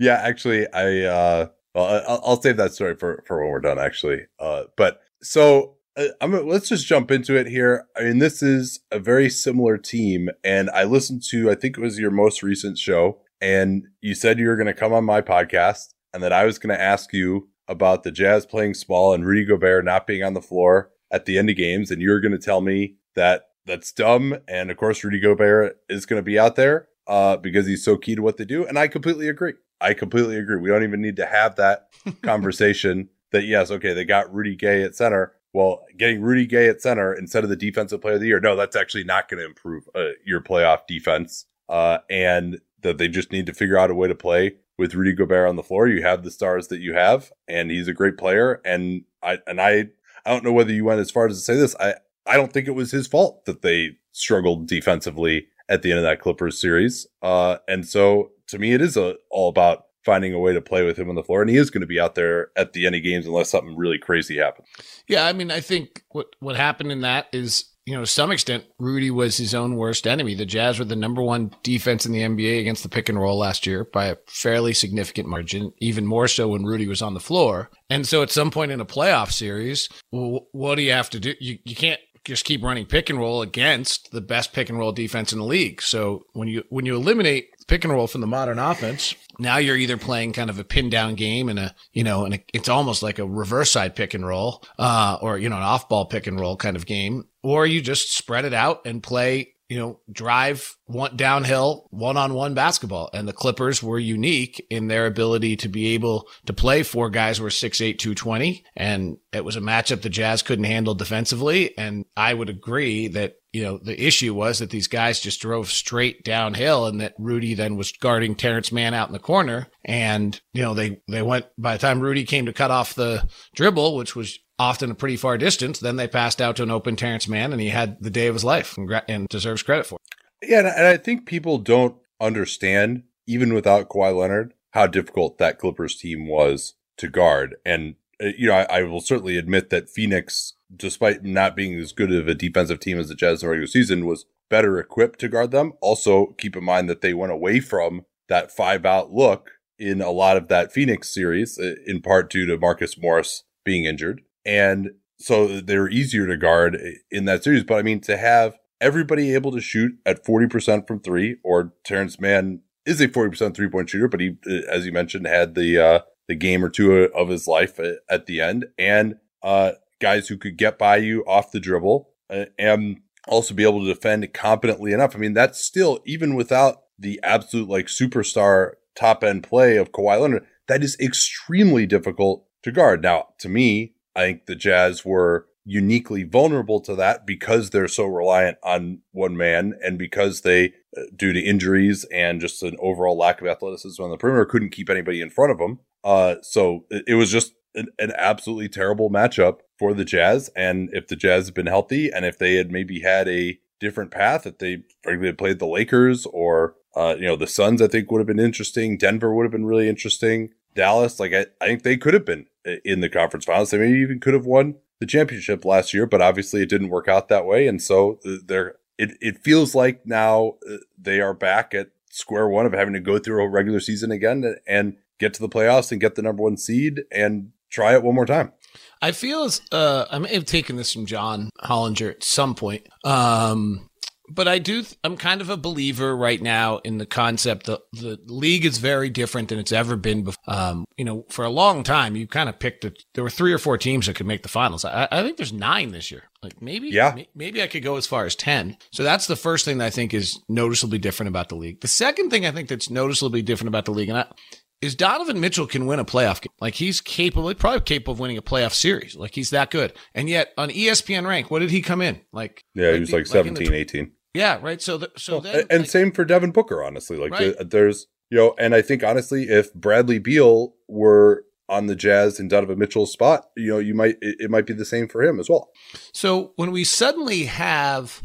yeah, actually, I. uh well, I'll, I'll, save that story for, for when we're done, actually. Uh, but so uh, I'm let's just jump into it here. I mean, this is a very similar team, and I listened to I think it was your most recent show, and you said you were going to come on my podcast, and that I was going to ask you about the Jazz playing small and Rudy Gobert not being on the floor at the end of games, and you're going to tell me that that's dumb, and of course Rudy Gobert is going to be out there uh, because he's so key to what they do, and I completely agree. I completely agree. We don't even need to have that [LAUGHS] conversation that, yes, okay, they got Rudy Gay at center. Well, getting Rudy Gay at center instead of the defensive player of the year, no, that's actually not going to improve uh, your playoff defense. Uh, and that they just need to figure out a way to play with Rudy Gobert on the floor, you have the stars that you have, and he's a great player. And I and I I don't know whether you went as far as to say this. I I don't think it was his fault that they struggled defensively at the end of that Clippers series. Uh, and so to me, it is a, all about finding a way to play with him on the floor, and he is going to be out there at the end of games unless something really crazy happens. Yeah, I mean, I think what what happened in that is you know, to some extent, Rudy was his own worst enemy. The Jazz were the number one defense in the NBA against the pick and roll last year by a fairly significant margin, even more so when Rudy was on the floor. And so at some point in a playoff series, what do you have to do? You, you can't just keep running pick and roll against the best pick and roll defense in the league. So when you when you eliminate pick and roll from the modern offense, now you're either playing kind of a pin down game and a you know and a, it's almost like a reverse side pick and roll, uh, or you know an off ball pick and roll kind of game, or you just spread it out and play you know, drive one downhill one on one basketball. And the Clippers were unique in their ability to be able to play four guys who were 6'8, 220. And it was a matchup the Jazz couldn't handle defensively. And I would agree that, you know, the issue was that these guys just drove straight downhill and that Rudy then was guarding Terance Mann out in the corner. And, you know, they, they went by the time Rudy came to cut off the dribble, which was often a pretty far distance. Then they passed out to an open Terance Mann, and he had the day of his life and, and deserves credit for it. Yeah, and I think people don't understand, even without Kawhi Leonard, how difficult that Clippers team was to guard. And, uh, you know, I, I will certainly admit that Phoenix, despite not being as good of a defensive team as the Jazz in the regular season, was better equipped to guard them. Also, keep in mind that they went away from that five out look in a lot of that Phoenix series, uh, in part due to Marcus Morris being injured. And so they were easier to guard in that series. But I mean, to have everybody able to shoot at 40% from three, or Terance Mann is a 40% three point shooter, but he, as you mentioned, had the, uh, the game or two of his life at the end and, uh, guys who could get by you off the dribble uh, and also be able to defend competently enough. I mean, that's still, even without the absolute like superstar top end play of Kawhi Leonard, that is extremely difficult to guard. Now, to me, I think the Jazz were uniquely vulnerable to that because they're so reliant on one man and because they, uh, due to injuries and just an overall lack of athleticism on the perimeter, couldn't keep anybody in front of them. Uh, so it, it was just an, an, absolutely terrible matchup for the Jazz. And if the Jazz had been healthy and if they had maybe had a different path, if they frankly had played the Lakers or, uh, you know, the Suns, I think would have been interesting. Denver would have been really interesting. Dallas, like I, I think they could have been in the conference finals. They maybe even could have won the championship last year, but obviously it didn't work out that way. And so uh, they're, it, it feels like now uh, they are back at square one of having to go through a regular season again and get to the playoffs and get the number one seed and try it one more time. I feel as uh, I may have taken this from John Hollinger at some point. Um, but I do. I'm kind of a believer right now in the concept that the league is very different than it's ever been before. Um, you know, for a long time, you kind of picked it. There were three or four teams that could make the finals. I, I think there's nine this year. Like maybe, yeah, maybe I could go as far as ten. So that's the first thing that I think is noticeably different about the league. The second thing I think that's noticeably different about the league, and I, is Donovan Mitchell can win a playoff game. Like he's capable, probably capable of winning a playoff series. Like he's that good. And yet on ESPN rank, what did he come in? Like yeah, he was like, like 17, 18. Yeah, right. So, the, so then, and like, same for Devin Booker. Honestly, like right. there's you know, and I think honestly, if Bradley Beal were on the Jazz in Donovan Mitchell's spot, you know, you might it, it might be the same for him as well. So when we suddenly have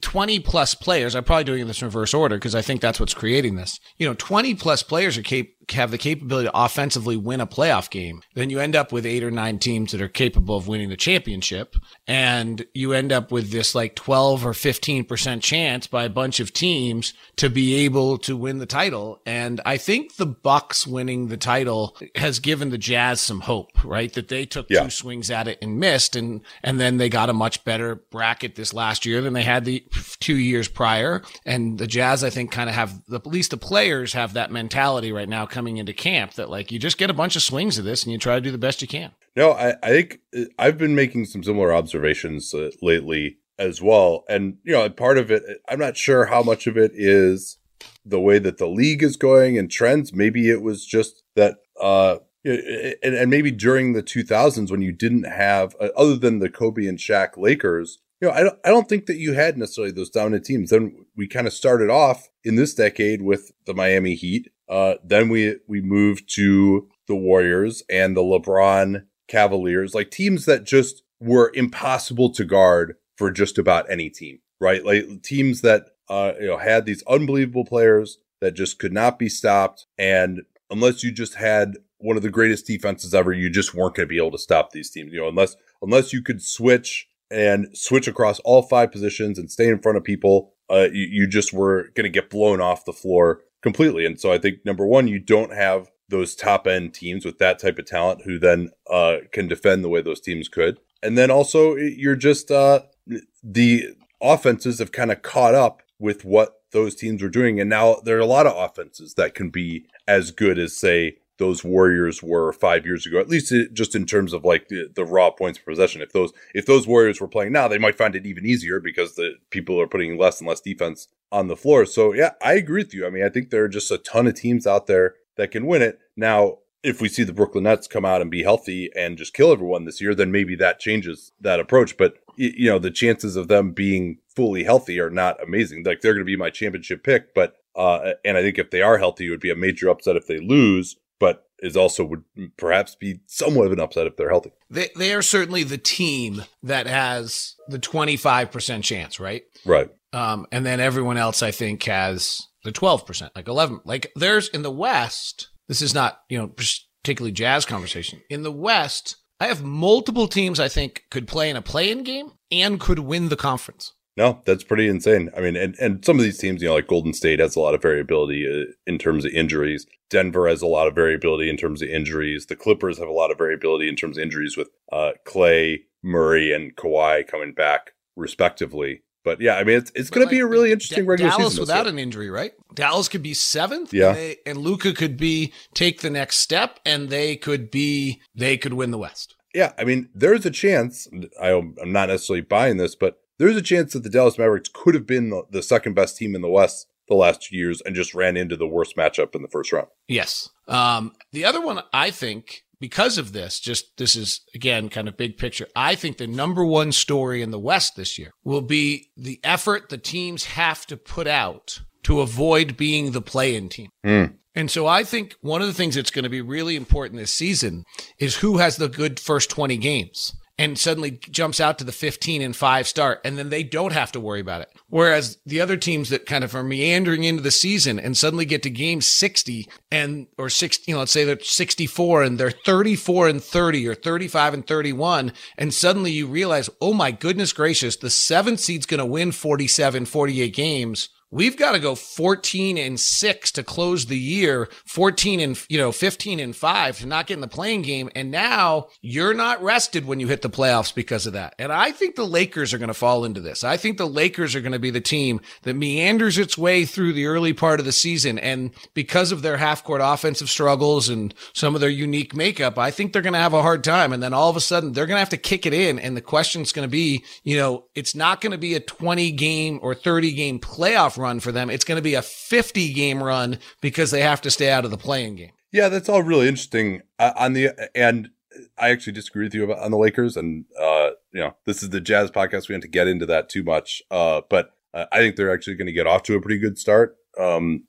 20 plus players, I'm probably doing this in reverse order because I think that's what's creating this. You know, 20 plus players are cap- have the capability to offensively win a playoff game, then you end up with eight or nine teams that are capable of winning the championship. And you end up with this like 12 or 15% chance by a bunch of teams to be able to win the title. And I think the Bucks winning the title has given the Jazz some hope, right? That they took yeah. two swings at it and missed. And, and then they got a much better bracket this last year than they had the two years prior. And the Jazz, I think, kind of have the, at least the players have that mentality right now coming into camp that like you just get a bunch of swings of this and you try to do the best you can. No, I, I think uh, I've been making some similar observations uh, lately as well. And, you know, part of it, I'm not sure how much of it is the way that the league is going and trends. Maybe it was just that, uh, and, and maybe during the 2000s when you didn't have, uh, other than the Kobe and Shaq Lakers, you know, I don't, I don't think that you had necessarily those dominant teams. Then we kind of started off in this decade with the Miami Heat Uh, then we we move to the Warriors and the LeBron Cavaliers, like teams that just were impossible to guard for just about any team, right? Like teams that uh, you know had these unbelievable players that just could not be stopped, and unless you just had one of the greatest defenses ever, you just weren't going to be able to stop these teams. You know, unless unless you could switch and switch across all five positions and stay in front of people, uh, you, you just were going to get blown off the floor completely. And so I think number one, you don't have those top end teams with that type of talent who then uh, can defend the way those teams could. And then also you're just uh, the offenses have kind of caught up with what those teams were doing. And now there are a lot of offenses that can be as good as say those Warriors were five years ago, at least just in terms of like the, the raw points possession. If those if those Warriors were playing now, they might find it even easier because the people are putting less and less defense on the floor. So yeah, I agree with you. I mean, I think there are just a ton of teams out there that can win it. Now, if we see the Brooklyn Nets come out and be healthy and just kill everyone this year, then maybe that changes that approach. But you know, the chances of them being fully healthy are not amazing. Like they're going to be my championship pick, but uh, and I think if they are healthy, it would be a major upset if they lose is also would perhaps be somewhat of an upset if they're healthy. They they are certainly the team that has the 25% chance, right? Right. Um, and then everyone else I think has the 12%, like 11. Like there's in the West, this is not, you know, particularly jazz conversation. In the West, I have multiple teams I think could play in a play-in game and could win the conference. No, that's pretty insane. I mean, and, and some of these teams, you know, like Golden State has a lot of variability uh, in terms of injuries. Denver has a lot of variability in terms of injuries. The Clippers have a lot of variability in terms of injuries with uh, Klay, Murray, and Kawhi coming back respectively. But yeah, I mean, it's it's going like, to be a really interesting D- regular Dallas season. without an injury, right? Dallas could be seventh, yeah, and, they, and Luka could be take the next step, and they could be they could win the West. Yeah, I mean, there's a chance. I, I'm not necessarily buying this, but there's a chance that the Dallas Mavericks could have been the, the second best team in the West the last two years and just ran into the worst matchup in the first round. Yes. Um, the other one, I think, because of this, just this is again kind of big picture. I think the number one story in the West this year will be the effort the teams have to put out to avoid being the play in team. Mm. And so I think one of the things that's going to be really important this season is who has the good first 20 games and suddenly jumps out to the 15 and 5 start and then they don't have to worry about it. Whereas the other teams that kind of are meandering into the season and suddenly get to game 60 and or 60 you know let's say they're 64 and they're 34 and 30 or 35 and 31 and suddenly you realize oh my goodness gracious the 7th seed's going to win 47 48 games We've got to go 14 and 6 to close the year, 14 and, you know, 15 and 5 to not get in the play-in game. And now you're not rested when you hit the playoffs because of that. And I think the Lakers are going to fall into this. I think the Lakers are going to be the team that meanders its way through the early part of the season. And because of their half court offensive struggles and some of their unique makeup, I think they're going to have a hard time. And then all of a sudden they're going to have to kick it in. And the question's going to be, you know, it's not going to be a 20 game or 30 game playoff run for them. It's going to be a 50 game run because they have to stay out of the play-in game. Yeah, that's all really interesting. Uh, on the and I actually disagree with you about on the Lakers, and uh, you know this is the Jazz podcast. We have to get into that too much, uh, but uh, I think they're actually going to get off to a pretty good start. Um,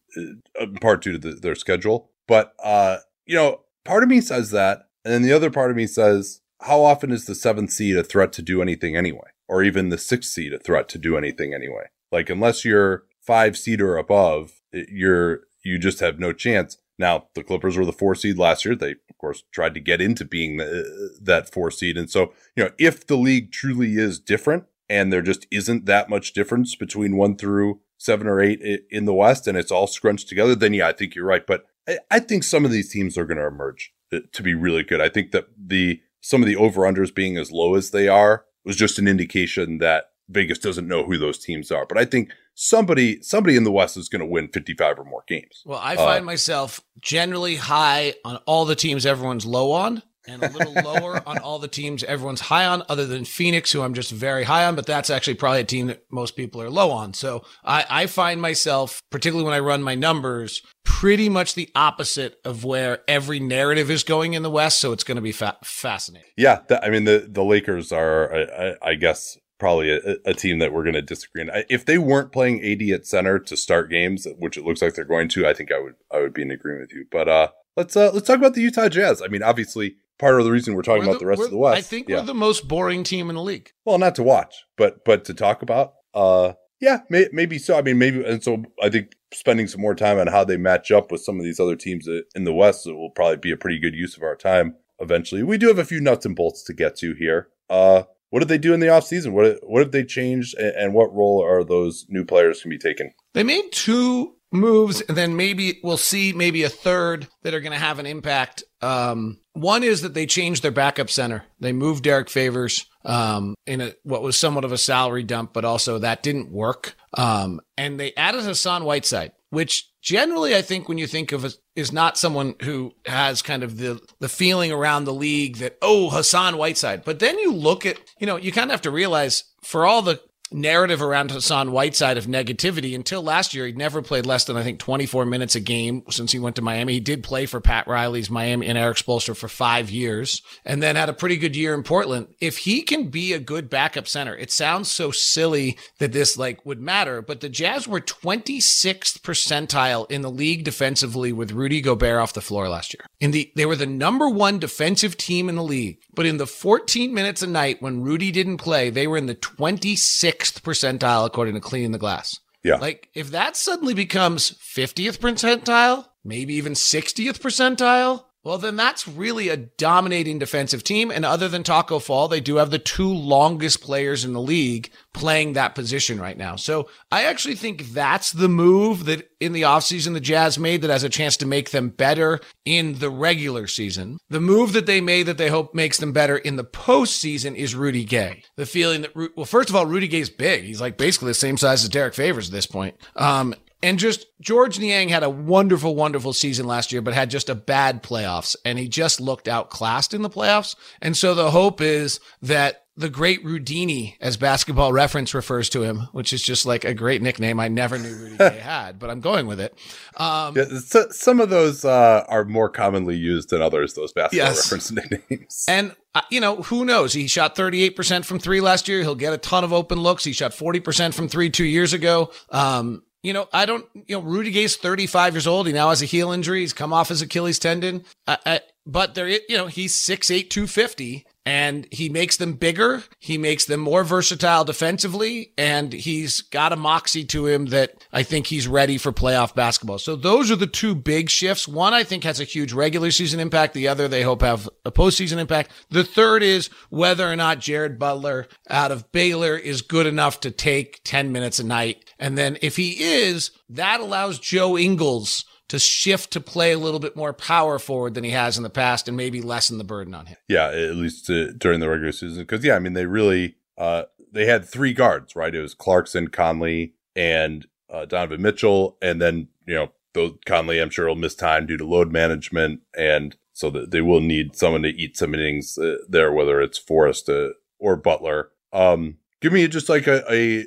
uh, part two to the, their schedule, but uh, you know, part of me says that, and then the other part of me says, how often is the seventh seed a threat to do anything anyway, or even the sixth seed a threat to do anything anyway? Like unless you're five seed or above, you're you just have no chance. Now the Clippers were the four seed last year. They of course tried to get into being the, that four seed, and so you know if the league truly is different and there just isn't that much difference between one through seven or eight in the West, and it's all scrunched together, then yeah, I think you're right. But I, I think some of these teams are going to emerge uh, to be really good. I think that the some of the over unders being as low as they are was just an indication that Vegas doesn't know who those teams are. But I think somebody somebody in the West is going to win 55 or more games. Well, I find uh, myself generally high on all the teams everyone's low on and a little [LAUGHS] lower on all the teams everyone's high on other than Phoenix who I'm just very high on, but that's actually probably a team that most people are low on. So I, I find myself, particularly when I run my numbers, pretty much the opposite of where every narrative is going in the West. So it's going to be fa- fascinating. Yeah. I mean, the, the Lakers are, I, I guess, probably a, a team that we're going to disagree on. If they weren't playing AD at center to start games, which it looks like they're going to, I think I would I would be in agreement with you. But uh, let's uh, let's talk about the Utah Jazz. I mean, obviously, part of the reason we're talking We're about the, rest of the West. I think yeah. we're the most boring team in the league. well, not to watch, but but to talk about. Uh, yeah, may, maybe so. I mean, maybe, and so I think spending some more time on how they match up with some of these other teams in the West will probably be a pretty good use of our time. Eventually, we do have a few nuts and bolts to get to here. Uh, what did they do in the offseason? What what have they changed, and, and what role are those new players can be taken? They made two moves, and then maybe we'll see maybe a third that are going to have an impact. Um, one is that they changed their backup center. They moved Derrick Favors um, in a what was somewhat of a salary dump, but also that didn't work. Um, and they added Hassan Whiteside, which generally I think when you think of a, is not someone who has kind of the the feeling around the league that oh Hassan Whiteside. But then you look at you know you kind of have to realize for all the narrative around Hassan Whiteside of negativity until last year. He'd never played less than, I think, 24 minutes a game since he went to Miami. He did play for Pat Riley's Miami and Erik Spoelstra for five years and then had a pretty good year in Portland. If he can be a good backup center, it sounds so silly that this like would matter, but the Jazz were 26th percentile in the league defensively with Rudy Gobert off the floor last year. In the, they were the number one defensive team in the league, but in the 14 minutes a night when Rudy didn't play, they were in the 26th percentile according to cleaning the glass. Yeah. Like if that suddenly becomes 50th percentile, maybe even 60th percentile, well, then that's really a dominating defensive team. And other than Taco Fall, they do have the two longest players in the league playing that position right now. So I actually think that's the move that in the offseason the Jazz made that has a chance to make them better in the regular season. The move that they made that they hope makes them better in the postseason is Rudy Gay. The feeling that, well, first of all, Rudy Gay's big. He's like basically the same size as Derrick Favors at this point. Um, and just Georges Niang had a wonderful, wonderful season last year, but had just a bad playoffs. And he just looked outclassed in the playoffs. And so the hope is that the great Rudini, as basketball reference refers to him, which is just like a great nickname I never knew Rudy Gay [LAUGHS] had, but I'm going with it. Um, Yeah, so, some of those uh, are more commonly used than others. Those basketball Yes. reference [LAUGHS] nicknames. And, uh, you know, who knows? He shot 38% from three last year. He'll get a ton of open looks. He shot 40% from three two years ago. Um, you know, I don't, you know, Rudy Gay's 35 years old. He now has a heel injury. He's come off his Achilles tendon. I, I, but there, you know, he's 6'8, 250 and he makes them bigger. He makes them more versatile defensively, and he's got a moxie to him that I think he's ready for playoff basketball. So those are the two big shifts. One I think has a huge regular season impact. The other they hope have a postseason impact. The third is whether or not Jared Butler out of Baylor is good enough to take 10 minutes a night. And then if he is, that allows Joe Ingles to shift to play a little bit more power forward than he has in the past and maybe lessen the burden on him. Yeah, at least uh, during the regular season. Because yeah, I mean they really uh, they had three guards, right? It was Clarkson, Conley, and uh, Donovan Mitchell, and then you know those Conley, I'm sure will miss time due to load management, and so that they will need someone to eat some innings uh, there, whether it's Forrest uh, or Butler. Um, give me just like a, a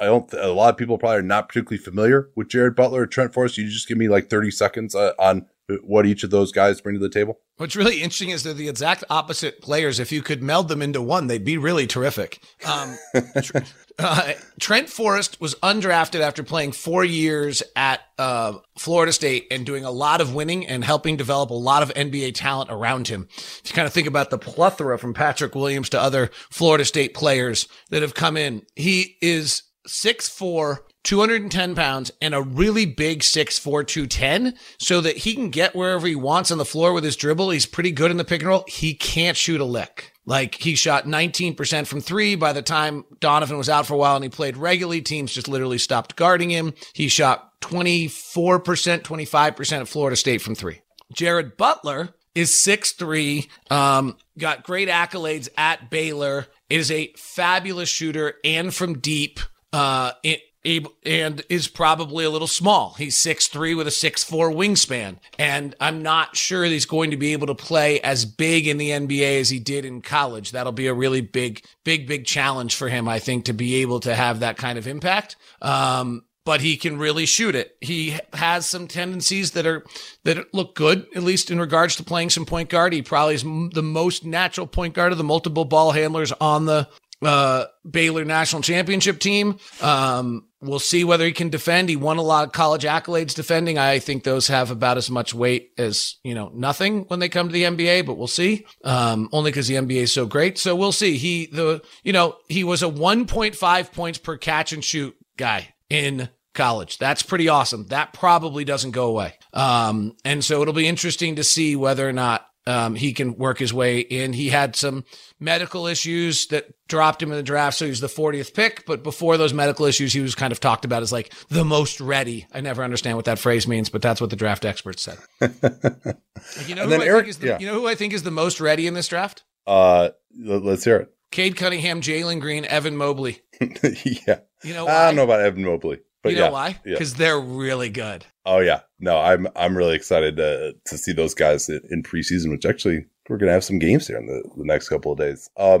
I don't. A lot of people probably are not particularly familiar with Jared Butler or Trent Forrest. You just give me like 30 seconds uh, on what each of those guys bring to the table. What's really interesting is they're the exact opposite players. If you could meld them into one, they'd be really terrific. Um, [LAUGHS] uh, Trent Forrest was undrafted after playing four years at uh, Florida State and doing a lot of winning and helping develop a lot of NBA talent around him. If you kind of think about the plethora from Patrick Williams to other Florida State players that have come in, he is 6'4, 210 pounds and a really big 6'4, 210 so that he can get wherever he wants on the floor with his dribble. He's pretty good in the pick and roll. He can't shoot a lick. Like he shot 19% from three by the time Donovan was out for a while and he played regularly. Teams just literally stopped guarding him. He shot 24%, 25% at Florida State from three. Jared Butler is 6'3, um, got great accolades at Baylor, is a fabulous shooter and from deep, uh, able, and is probably a little small. He's six three with a six four wingspan. And I'm not sure he's going to be able to play as big in the NBA as he did in college. That'll be a really big, big, big challenge for him, I think, to be able to have that kind of impact. Um, but he can really shoot it. He has some tendencies that are that look good, at least in regards to playing some point guard. He probably is the most natural point guard of the multiple ball handlers on the uh, Baylor national championship team. Um, we'll see whether he can defend. He won a lot of college accolades defending. I think those have about as much weight as, you know, nothing when they come to the NBA, but we'll see. Um, only because the NBA is so great. So we'll see. He, the, you know, he was a 1.5 points per catch and shoot guy in college. That's pretty awesome. That probably doesn't go away. Um, and so it'll be interesting to see whether or not um, he can work his way in. He had some medical issues that dropped him in the draft, so he was the 40th pick. But before those medical issues, he was kind of talked about as like the most ready. I never understand what that phrase means, but that's what the draft experts said. [LAUGHS] like, you know, who I Eric, think is the, yeah. you know who I think is the most ready in this draft? Uh, let's hear it. Cade Cunningham, Jalen Green, Evan Mobley. [LAUGHS] yeah. You know. I don't know about Evan Mobley. But you know yeah, why? Because yeah. they're really good. Oh yeah, no, I'm I'm really excited to to see those guys in, in preseason, which actually we're gonna have some games here in the, the next couple of days. Um,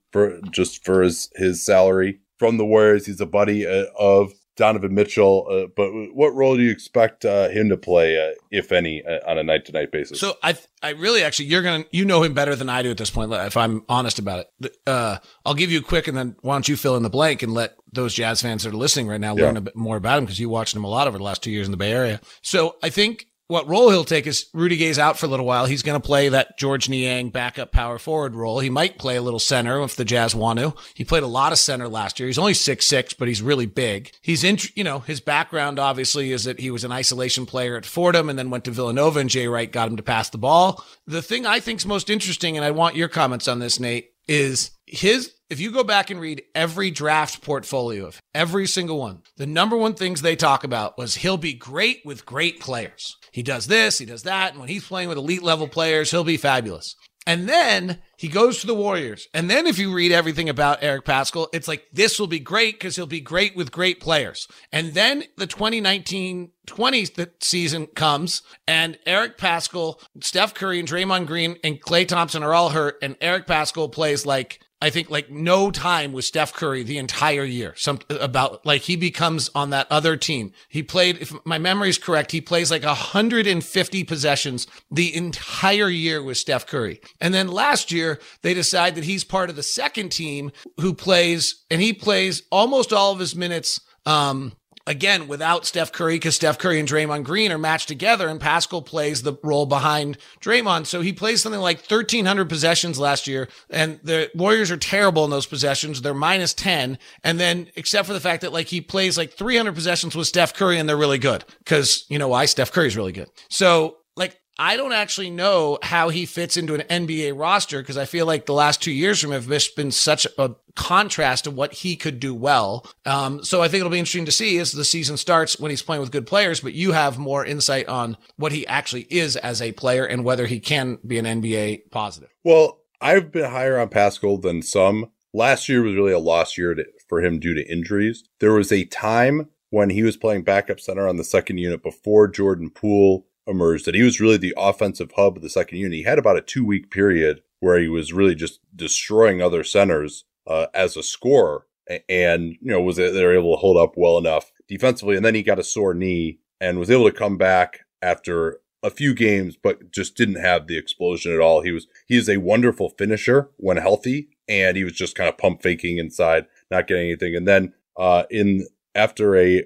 for just for his his salary from the Warriors. He's a buddy uh, of Donovan Mitchell. Uh, but what role do you expect uh, him to play, uh, if any, uh, on a night to night basis? So I, I really actually, you're gonna, you know him better than I do at this point. If I'm honest about it, uh, I'll give you a quick, and then why don't you fill in the blank and let those Jazz fans that are listening right now learn yeah. a bit more about him because you watched him a lot over the last two years in the Bay Area. So I think what role he'll take is Rudy Gay's out for a little while. He's going to play that Georges Niang backup power forward role. He might play a little center if the Jazz want to. He played a lot of center last year. He's only six six, but he's really big. He's in, you know, his background obviously is that he was an isolation player at Fordham and then went to Villanova and Jay Wright got him to pass the ball. The thing I think's most interesting, and I want your comments on this, Nate, is his if you go back and read every draft portfolio of every single one, the number one things they talk about was he'll be great with great players. He does this, he does that, and when he's playing with elite level players, he'll be fabulous. And then he goes to the Warriors. And then if you read everything about Eric Paschall, it's like this will be great because he'll be great with great players. And then the 2019 20 season comes and Eric Paschall, Steph Curry and Draymond Green and Klay Thompson are all hurt. And Eric Paschall plays like I think like no time with Steph Curry the entire year. Some about like he becomes on that other team. He played, if my memory is correct, he plays like 150 possessions the entire year with Steph Curry. And then last year they decide that he's part of the second team who plays and he plays almost all of his minutes um, again without Steph Curry because Steph Curry and Draymond Green are matched together and Paschall plays the role behind Draymond. So he plays something like 1300 possessions last year and the Warriors are terrible in those possessions. They're minus 10. And then except for the fact that like he plays like 300 possessions with Steph Curry and they're really good because you know why Steph Curry's really good. So I don't actually know how he fits into an NBA roster because I feel like the last two years from him have been such a contrast to what he could do well. Um, so I think it'll be interesting to see as the season starts when he's playing with good players, but you have more insight on what he actually is as a player and whether he can be an NBA positive. Well, I've been higher on Paschall than some. Last year was really a lost year to, for him due to injuries. There was a time when he was playing backup center on the second unit before Jordan Poole emerged that he was really the offensive hub of the second unit. He had about a two week period where he was really just destroying other centers uh, as a scorer, and you know was they were able to hold up well enough defensively, and then he got a sore knee and was able to come back after a few games, but just didn't have the explosion at all. He was he is a wonderful finisher when healthy, and he was just kind of pump faking inside, not getting anything. And then uh, in after a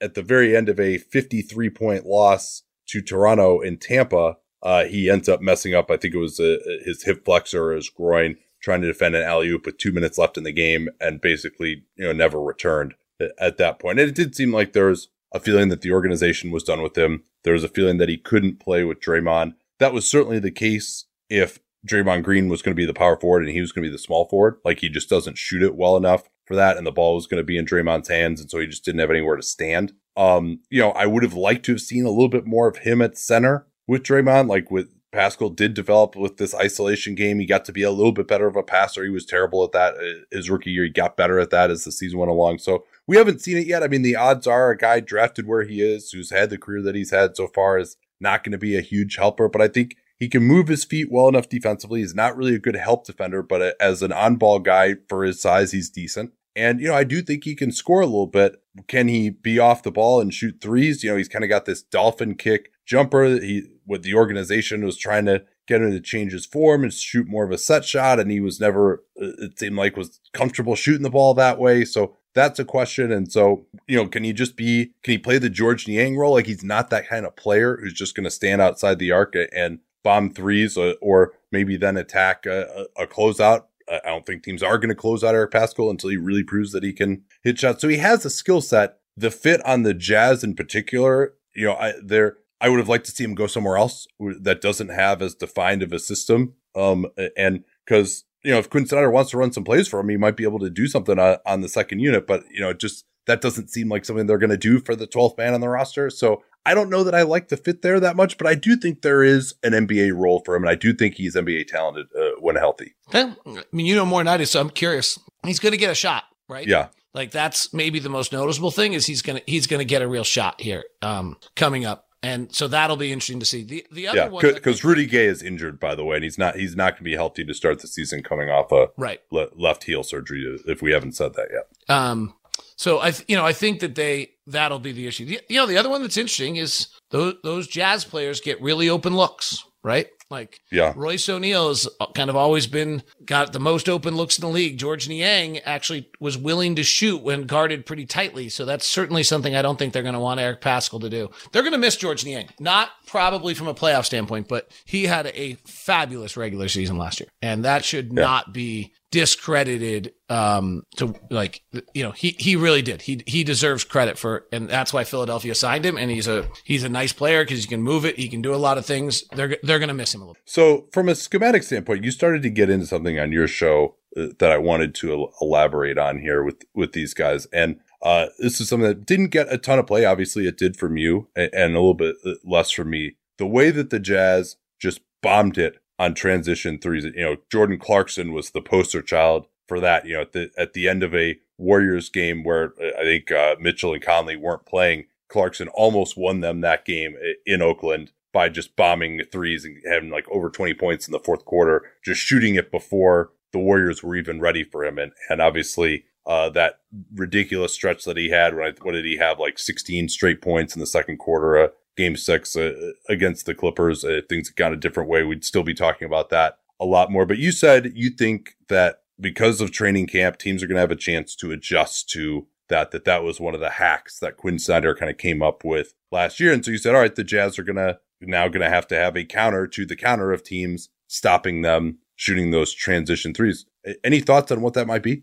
at the very end of a 53 point loss to Toronto in Tampa, uh, he ends up messing up. I think it was uh, his hip flexor or his groin, trying to defend an alley oop with two minutes left in the game, and basically you know never returned at that point. And it did seem like there was a feeling that the organization was done with him. There was a feeling that he couldn't play with Draymond. That was certainly the case if Draymond Green was going to be the power forward and he was going to be the small forward. Like he just doesn't shoot it well enough for that, and the ball was going to be in Draymond's hands, and so he just didn't have anywhere to stand. Um, you know, I would have liked to have seen a little bit more of him at center with Draymond, like with Paschall did develop with this isolation game. He got to be a little bit better of a passer. He was terrible at that uh, his rookie year. He got better at that as the season went along. So we haven't seen it yet. I mean, the odds are a guy drafted where he is, who's had the career that he's had so far, is not going to be a huge helper. But I think he can move his feet well enough defensively. He's not really a good help defender, but as an on ball guy for his size, he's decent. And, you know, I do think he can score a little bit. Can he be off the ball and shoot threes? You know, he's kind of got this dolphin kick jumper. that He what the organization was trying to get him to change his form and shoot more of a set shot, and he was never uh, it seemed like was comfortable shooting the ball that way. So that's a question. And so, you know, can he just be can he play the Georges Niang role? Like he's not that kind of player who's just going to stand outside the arc and bomb threes or, or maybe then attack a, a closeout. I don't think teams are going to close out Eric Paschall until he really proves that he can hit shots. So he has a skill set. The fit on the Jazz in particular, you know, I, they're I would have liked to see him go somewhere else that doesn't have as defined of a system. Um, and because you know if Quin Snyder wants to run some plays for him, he might be able to do something on, on the second unit. But you know, just that doesn't seem like something they're going to do for the 12th man on the roster. So I don't know that I like the fit there that much, but I do think there is an NBA role for him, and I do think he's NBA talented uh, when healthy. I mean, you know more than I do, so I'm curious. He's going to get a shot, right? Yeah. Like that's maybe the most noticeable thing is he's gonna he's gonna get a real shot here um, coming up and so that'll be interesting to see. The the other yeah, one because Rudy Gay is injured, by the way, and he's not he's not going to be healthy to start the season coming off a right le- left heel surgery. If we haven't said that yet, um, so I th- you know I think that they that'll be the issue. The, you know the other one that's interesting is those those Jazz players get really open looks, right? Like, yeah, Royce O'Neale has uh, kind of always been got the most open looks in the league. Georges Niang actually was willing to shoot when guarded pretty tightly. So that's certainly something I don't think they're going to want Eric Paschall to do. They're going to miss Georges Niang, not probably from a playoff standpoint, but he had a fabulous regular season last year. And that should yeah. not be discredited um to like you know he he really did. He he deserves credit for and that's why Philadelphia signed him and he's a he's a nice player because he can move it. He can do a lot of things. They're they're gonna miss him a little so from a schematic standpoint you started to get into something on your show uh, that I wanted to elaborate on here with with these guys. And uh this is something that didn't get a ton of play. Obviously it did from you and, and a little bit uh, less from me. The way that the Jazz just bombed it on transition threes. You know, Jordan Clarkson was the poster child for that. You know, at the at the end of a Warriors game where uh, I think uh, Mitchell and Conley weren't playing, Clarkson almost won them that game in Oakland by just bombing threes and having like over 20 points in the fourth quarter, just shooting it before the Warriors were even ready for him. And and obviously uh, that ridiculous stretch that he had. When I, what did he have? Like 16 straight points in the second quarter. Uh, game six uh, against the Clippers, uh, things had gone a different way, we'd still be talking about that a lot more. But you said you think that because of training camp, teams are going to have a chance to adjust to that, that that was one of the hacks that Quin Snyder kind of came up with last year. And so you said, all right, the Jazz are going to now going to have to have a counter to the counter of teams stopping them shooting those transition threes. Any thoughts on what that might be?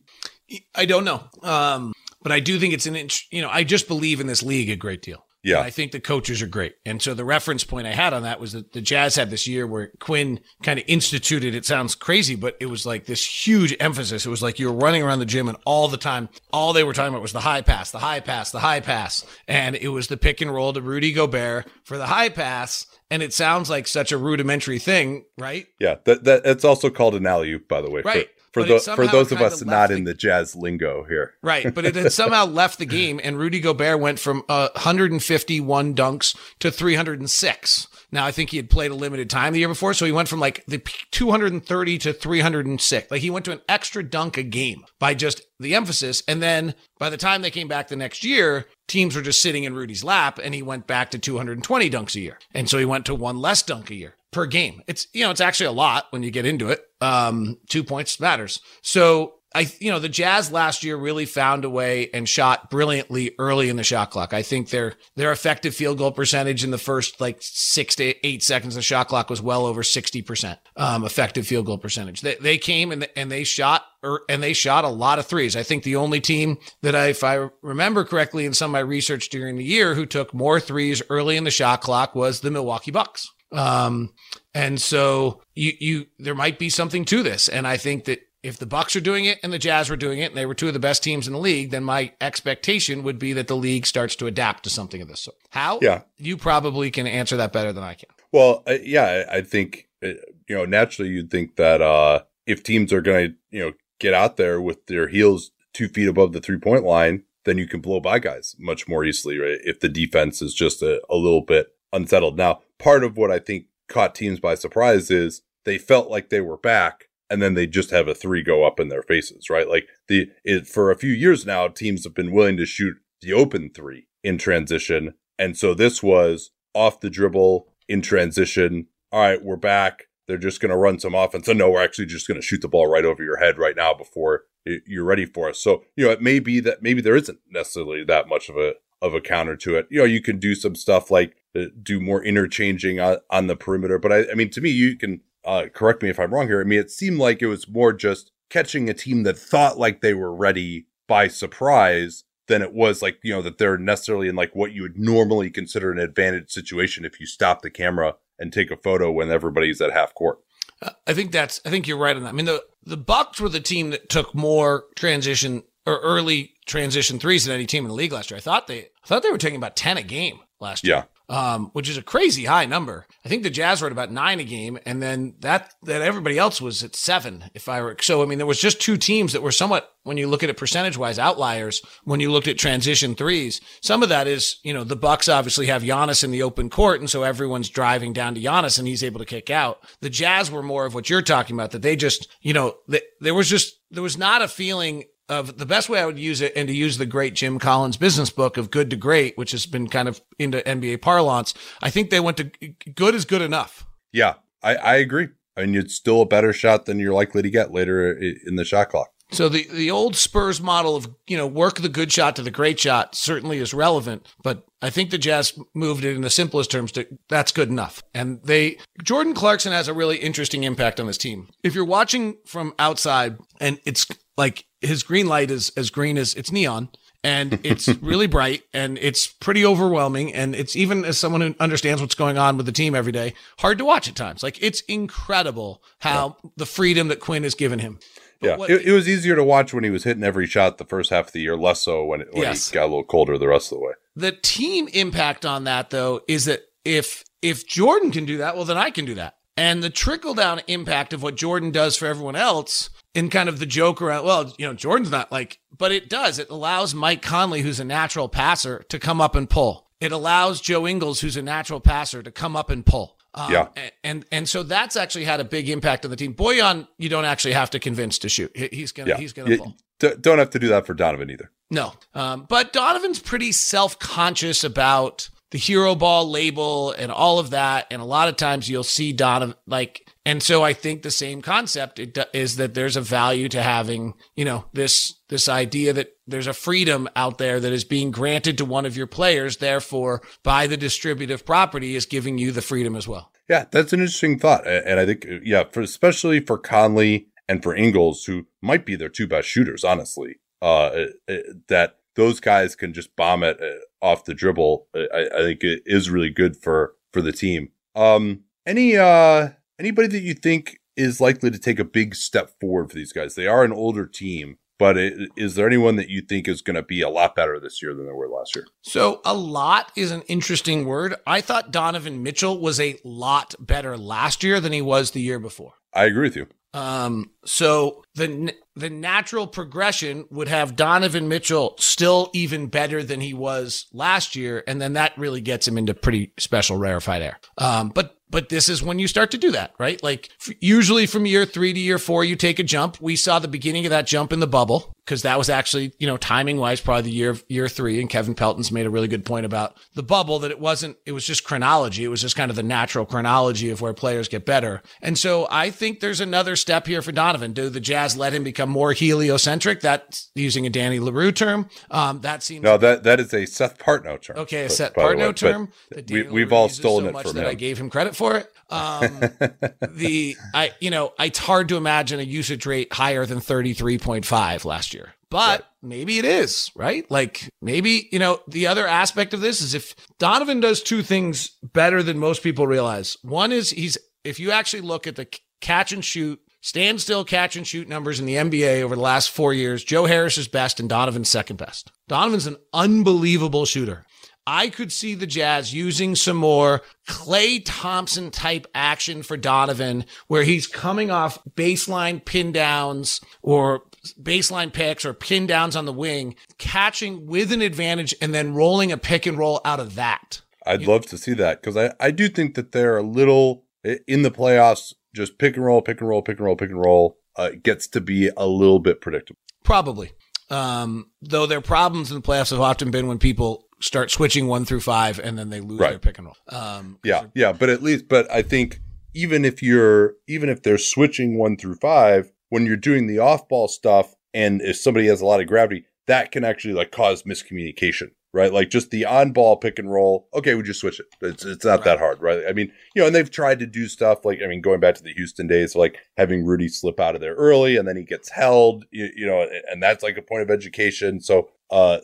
I don't know. Um, but I do think it's an, you know, I just believe in this league a great deal. Yeah. And I think the coaches are great. And so the reference point I had on that was that the Jazz had this year where Quin kind of instituted, it sounds crazy, but it was like this huge emphasis. It was like you were running around the gym and all the time, all they were talking about was the high pass, the high pass, the high pass. And it was the pick and roll to Rudy Gobert for the high pass. And it sounds like such a rudimentary thing, right? Yeah. That, that it's also called an alley oop, by the way. Right. For- For, the, for those of us not the- in the jazz lingo here. Right, but it had somehow [LAUGHS] left the game, and Rudy Gobert went from uh, 151 dunks to 306. Now, I think he had played a limited time the year before, so he went from like the 230 to 306. Like he went to an extra dunk a game by just the emphasis. And then by the time they came back the next year, teams were just sitting in Rudy's lap, and he went back to 220 dunks a year. And so he went to one less dunk a year per game. It's you know it's actually a lot when you get into it. Um, two points matters. So I you know the Jazz last year really found a way and shot brilliantly early in the shot clock. I think their their effective field goal percentage in the first like six to eight seconds of the shot clock was well over sixty percent um, effective field goal percentage. They they came and and they shot or and they shot a lot of threes. I think the only team that I, if I remember correctly in some of my research during the year, who took more threes early in the shot clock was the Milwaukee Bucks. Um, and so you, you, there might be something to this. And I think that if the Bucks are doing it and the Jazz were doing it and they were two of the best teams in the league, then my expectation would be that the league starts to adapt to something of this sort. How? Yeah. You probably can answer that better than I can. Well, uh, yeah, I I think uh, you know naturally you'd think that uh, if teams are going to you know get out there with their heels two feet above the three point line, then you can blow by guys much more easily, right? If the defense is just a, a little bit unsettled. Now, part of what I think caught teams by surprise is they felt like they were back. And then they just have a three go up in their faces, right? Like the it, for a few years now, teams have been willing to shoot the open three in transition, and so this was off the dribble in transition. All right, we're back. They're just going to run some offense. So no, we're actually just going to shoot the ball right over your head right now before you're ready for us. So you know, it may be that maybe there isn't necessarily that much of a of a counter to it. You know, you can do some stuff like uh, do more interchanging on, the perimeter. But I, I mean, to me, you can uh, correct me if I'm wrong here. I mean, it seemed like it was more just catching a team that thought like they were ready by surprise than it was like you know that they're necessarily in like what you would normally consider an advantage situation if you stop the camera and take a photo when everybody's at half court. Uh, I think that's. I think you're right on that. I mean, the the Bucks were the team that took more transition or early transition threes than any team in the league last year. I thought they. I thought they were taking about ten a game last year. Yeah. Um, which is a crazy high number. I think the Jazz were at about nine a game, and then that that everybody else was at seven. If I were so, I mean, there was just two teams that were somewhat, when you look at it percentage wise, outliers. When you looked at transition threes, some of that is, you know, the Bucks obviously have Giannis in the open court, and so everyone's driving down to Giannis, and he's able to kick out. The Jazz were more of what you're talking about, that they just, you know, th- there was just there was not a feeling of the best way I would use it and to use the great Jim Collins business book of good to great, which has been kind of into NBA parlance. I think they went to good is good enough. Yeah, I, I agree. I mean, it's still a better shot than you're likely to get later in the shot clock. So the, the old Spurs model of, you know, work the good shot to the great shot certainly is relevant, but I think the Jazz moved it in the simplest terms to that's good enough. And they Jordan Clarkson has a really interesting impact on this team. If you're watching from outside and it's like his green light is as green as it's neon and it's [LAUGHS] really bright and it's pretty overwhelming and it's even as someone who understands what's going on with the team every day hard to watch at times like it's incredible how the freedom that quin has given him But Yeah, what- it, it was easier to watch when he was hitting every shot the first half of the year, less so when, it, when Yes. he got a little colder the rest of the way. the team impact on that though is that if if Jordan can do that, well then I can do that. And the trickle down impact of what Jordan does for everyone else in kind of the joke around, well, you know, Jordan's not like, but it does. It allows Mike Conley, who's a natural passer, to come up and pull. It allows Joe Ingles, who's a natural passer, to come up and pull. Um, Yeah. And and so that's actually had a big impact on the team. Bojan, you don't actually have to convince to shoot. He's gonna Yeah, he's gonna You pull. d- don't have to do that for Donovan either. No. Um, but Donovan's pretty self conscious about the hero ball label and all of that. And a lot of times you'll see Donovan like, and so I think the same concept is that there's a value to having, you know, this, this idea that there's a freedom out there that is being granted to one of your players. Therefore, by the distributive property is giving you the freedom as well. Yeah, that's an interesting thought, and I think uh, yeah, for especially for Conley and for Ingles, who might be their two best shooters, honestly, uh, uh, uh, that those guys can just bomb it off the dribble. I, I think it is really good for for the team. Um, any uh anybody that you think is likely to take a big step forward for these guys? They are an older team, but i- is there anyone that you think is going to be a lot better this year than they were last year? So a lot is an interesting word. I thought Donovan Mitchell was a lot better last year than he was the year before. I agree with you. Um, so the the natural progression would have Donovan Mitchell still even better than he was last year, and then that really gets him into pretty special rarefied air. Um, but but this is when you start to do that, right? Like f- usually from year three to year four, you take a jump. We saw the beginning of that jump in the bubble because that was actually, you know, timing wise, probably the year year three. And Kevin Pelton's made a really good point about the bubble that it wasn't, it was just chronology. It was just kind of the natural chronology of where players get better. And so I think there's another step here for Donovan. Do the Jazz let him become more heliocentric? That's using a Danny Larue term. Um, that seems No, that that is a Seth Partnow term. Okay, a Seth Partnow term. we, we've all stolen so it much from that I gave him credit for it. Um, [LAUGHS] the I you know it's hard to imagine a usage rate higher than thirty three point five last year, but maybe it is right. Like maybe you know the other aspect of this is if Donovan does two things better than most people realize. One is he's if you actually look at the catch and shoot. Standstill catch and shoot numbers in the NBA over the last four years. Joe Harris is best and Donovan's second best. Donovan's an unbelievable shooter. I could see the Jazz using some more Klay Thompson type action for Donovan, where he's coming off baseline pin downs or baseline picks or pin downs on the wing, catching with an advantage and then rolling a pick and roll out of that. I'd love to see that because I, I do think that they're a little in the playoffs, just pick and roll, pick and roll, pick and roll, pick and roll uh, gets to be a little bit predictable. Probably. Um, though their problems in the playoffs have often been when people start switching one through five and then they lose Right. their pick and roll. Um, Yeah, yeah, but at least, but I think even if you're, even if they're switching one through five, when you're doing the off ball stuff, and if somebody has a lot of gravity, that can actually like cause miscommunication, right? Like just the on ball pick and roll. Okay, we just switch it. It's it's not that hard, right? I mean, you know, and they've tried to do stuff like, I mean, going back to the Houston days, like having Rudy slip out of there early and then he gets held, you, you know, and, and that's like a point of education. So, uh,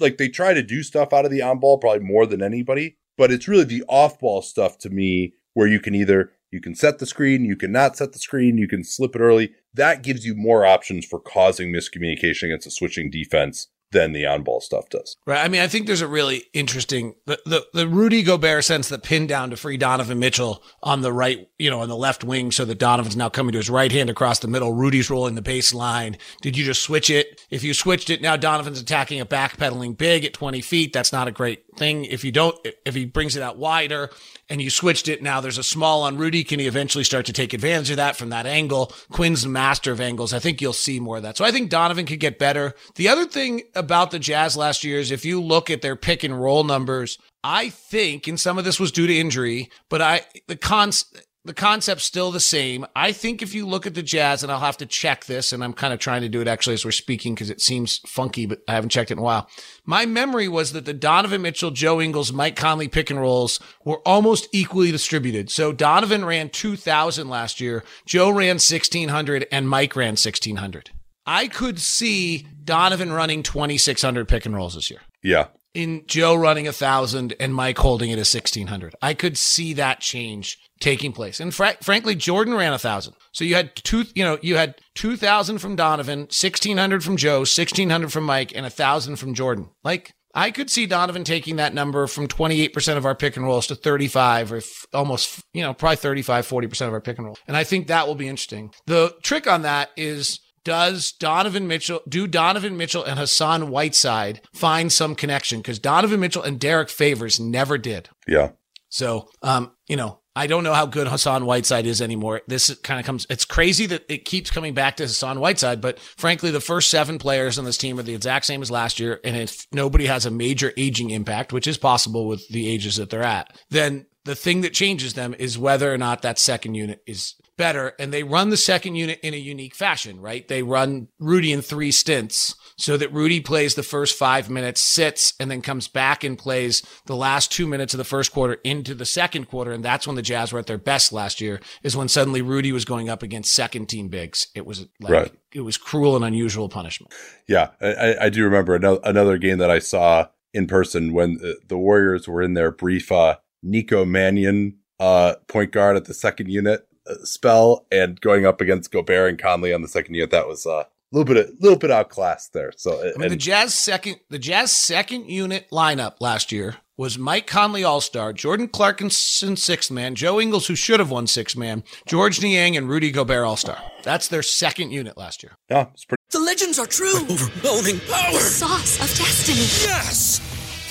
like they try to do stuff out of the on ball probably more than anybody, but it's really the off ball stuff to me where you can either you can set the screen, you can not set the screen, you can slip it early. That gives you more options for causing miscommunication against a switching defense than the on ball stuff does. Right. I mean, I think there's a really interesting the, the the Rudy Gobert sense the pin down to free Donovan Mitchell on the right, you know, on the left wing, so that Donovan's now coming to his right hand across the middle. Rudy's rolling the baseline. Did you just switch it? If you switched it, now Donovan's attacking a backpedaling big at 20 feet. That's not a great thing. If you don't, if he brings it out wider and you switched it, now there's a small on Rudy. Can he eventually start to take advantage of that from that angle? Quin's master of angles. I think you'll see more of that. So I think Donovan could get better. The other thing about the Jazz last year is if you look at their pick and roll numbers, I think, and some of this was due to injury, but I the cons the concept's still the same. I think if you look at the Jazz, and I'll have to check this, and I'm kind of trying to do it actually as we're speaking because it seems funky, but I haven't checked it in a while. My memory was that the Donovan Mitchell, Joe Ingles, Mike Conley pick and rolls were almost equally distributed. So Donovan ran 2,000 last year, Joe ran 1,600, and Mike ran 1,600. I could see Donovan running 2,600 pick and rolls this year Yeah. in Joe running a thousand and Mike holding it at sixteen hundred. I could see that change taking place. And fr- frankly, Jordan ran a thousand. So you had two, you know, you had two thousand from Donovan, sixteen hundred from Joe, sixteen hundred from Mike, and a thousand from Jordan. Like I could see Donovan taking that number from 28% of our pick and rolls to 35 or f- almost, you know, probably 35, 40% of our pick and roll. And I think that will be interesting. The trick on that is does Donovan Mitchell, do Donovan Mitchell and Hassan Whiteside find some connection? Because Donovan Mitchell and Derrick Favors never did. Yeah. So, um, you know, I don't know how good Hassan Whiteside is anymore. This kind of comes, it's crazy that it keeps coming back to Hassan Whiteside, but frankly, the first seven players on this team are the exact same as last year. And if nobody has a major aging impact, which is possible with the ages that they're at, then the thing that changes them is whether or not that second unit is better. And they run the second unit in a unique fashion, right? They run Rudy in three stints so that Rudy plays the first five minutes, sits, and then comes back and plays the last two minutes of the first quarter into the second quarter. And that's when the Jazz were at their best last year, is when suddenly Rudy was going up against second team bigs. It was like, Right. it was cruel and unusual punishment. Yeah, I, I- do remember another, another game that I saw in person when the, the Warriors were in their brief uh, Nico Mannion uh, point guard at the second unit uh, spell and going up against Gobert and Conley on the second unit. That was a little bit, a little bit outclassed there. So I mean, the Jazz second, the Jazz second unit lineup last year was Mike Conley All Star, Jordan Clarkson sixth man, Joe Ingles who should have won sixth man, Georges Niang and Rudy Gobert All Star. That's their second unit last year. Yeah, it's pretty. The legends are true. Overwhelming power! The sauce of destiny. Yes!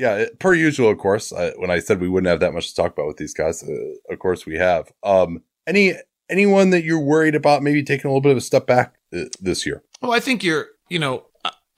yeah, per usual, of course. Uh, when I said we wouldn't have that much to talk about with these guys, uh, of course we have. Um, any anyone that you're worried about maybe taking a little bit of a step back uh, this year? Well, I think you're. You know,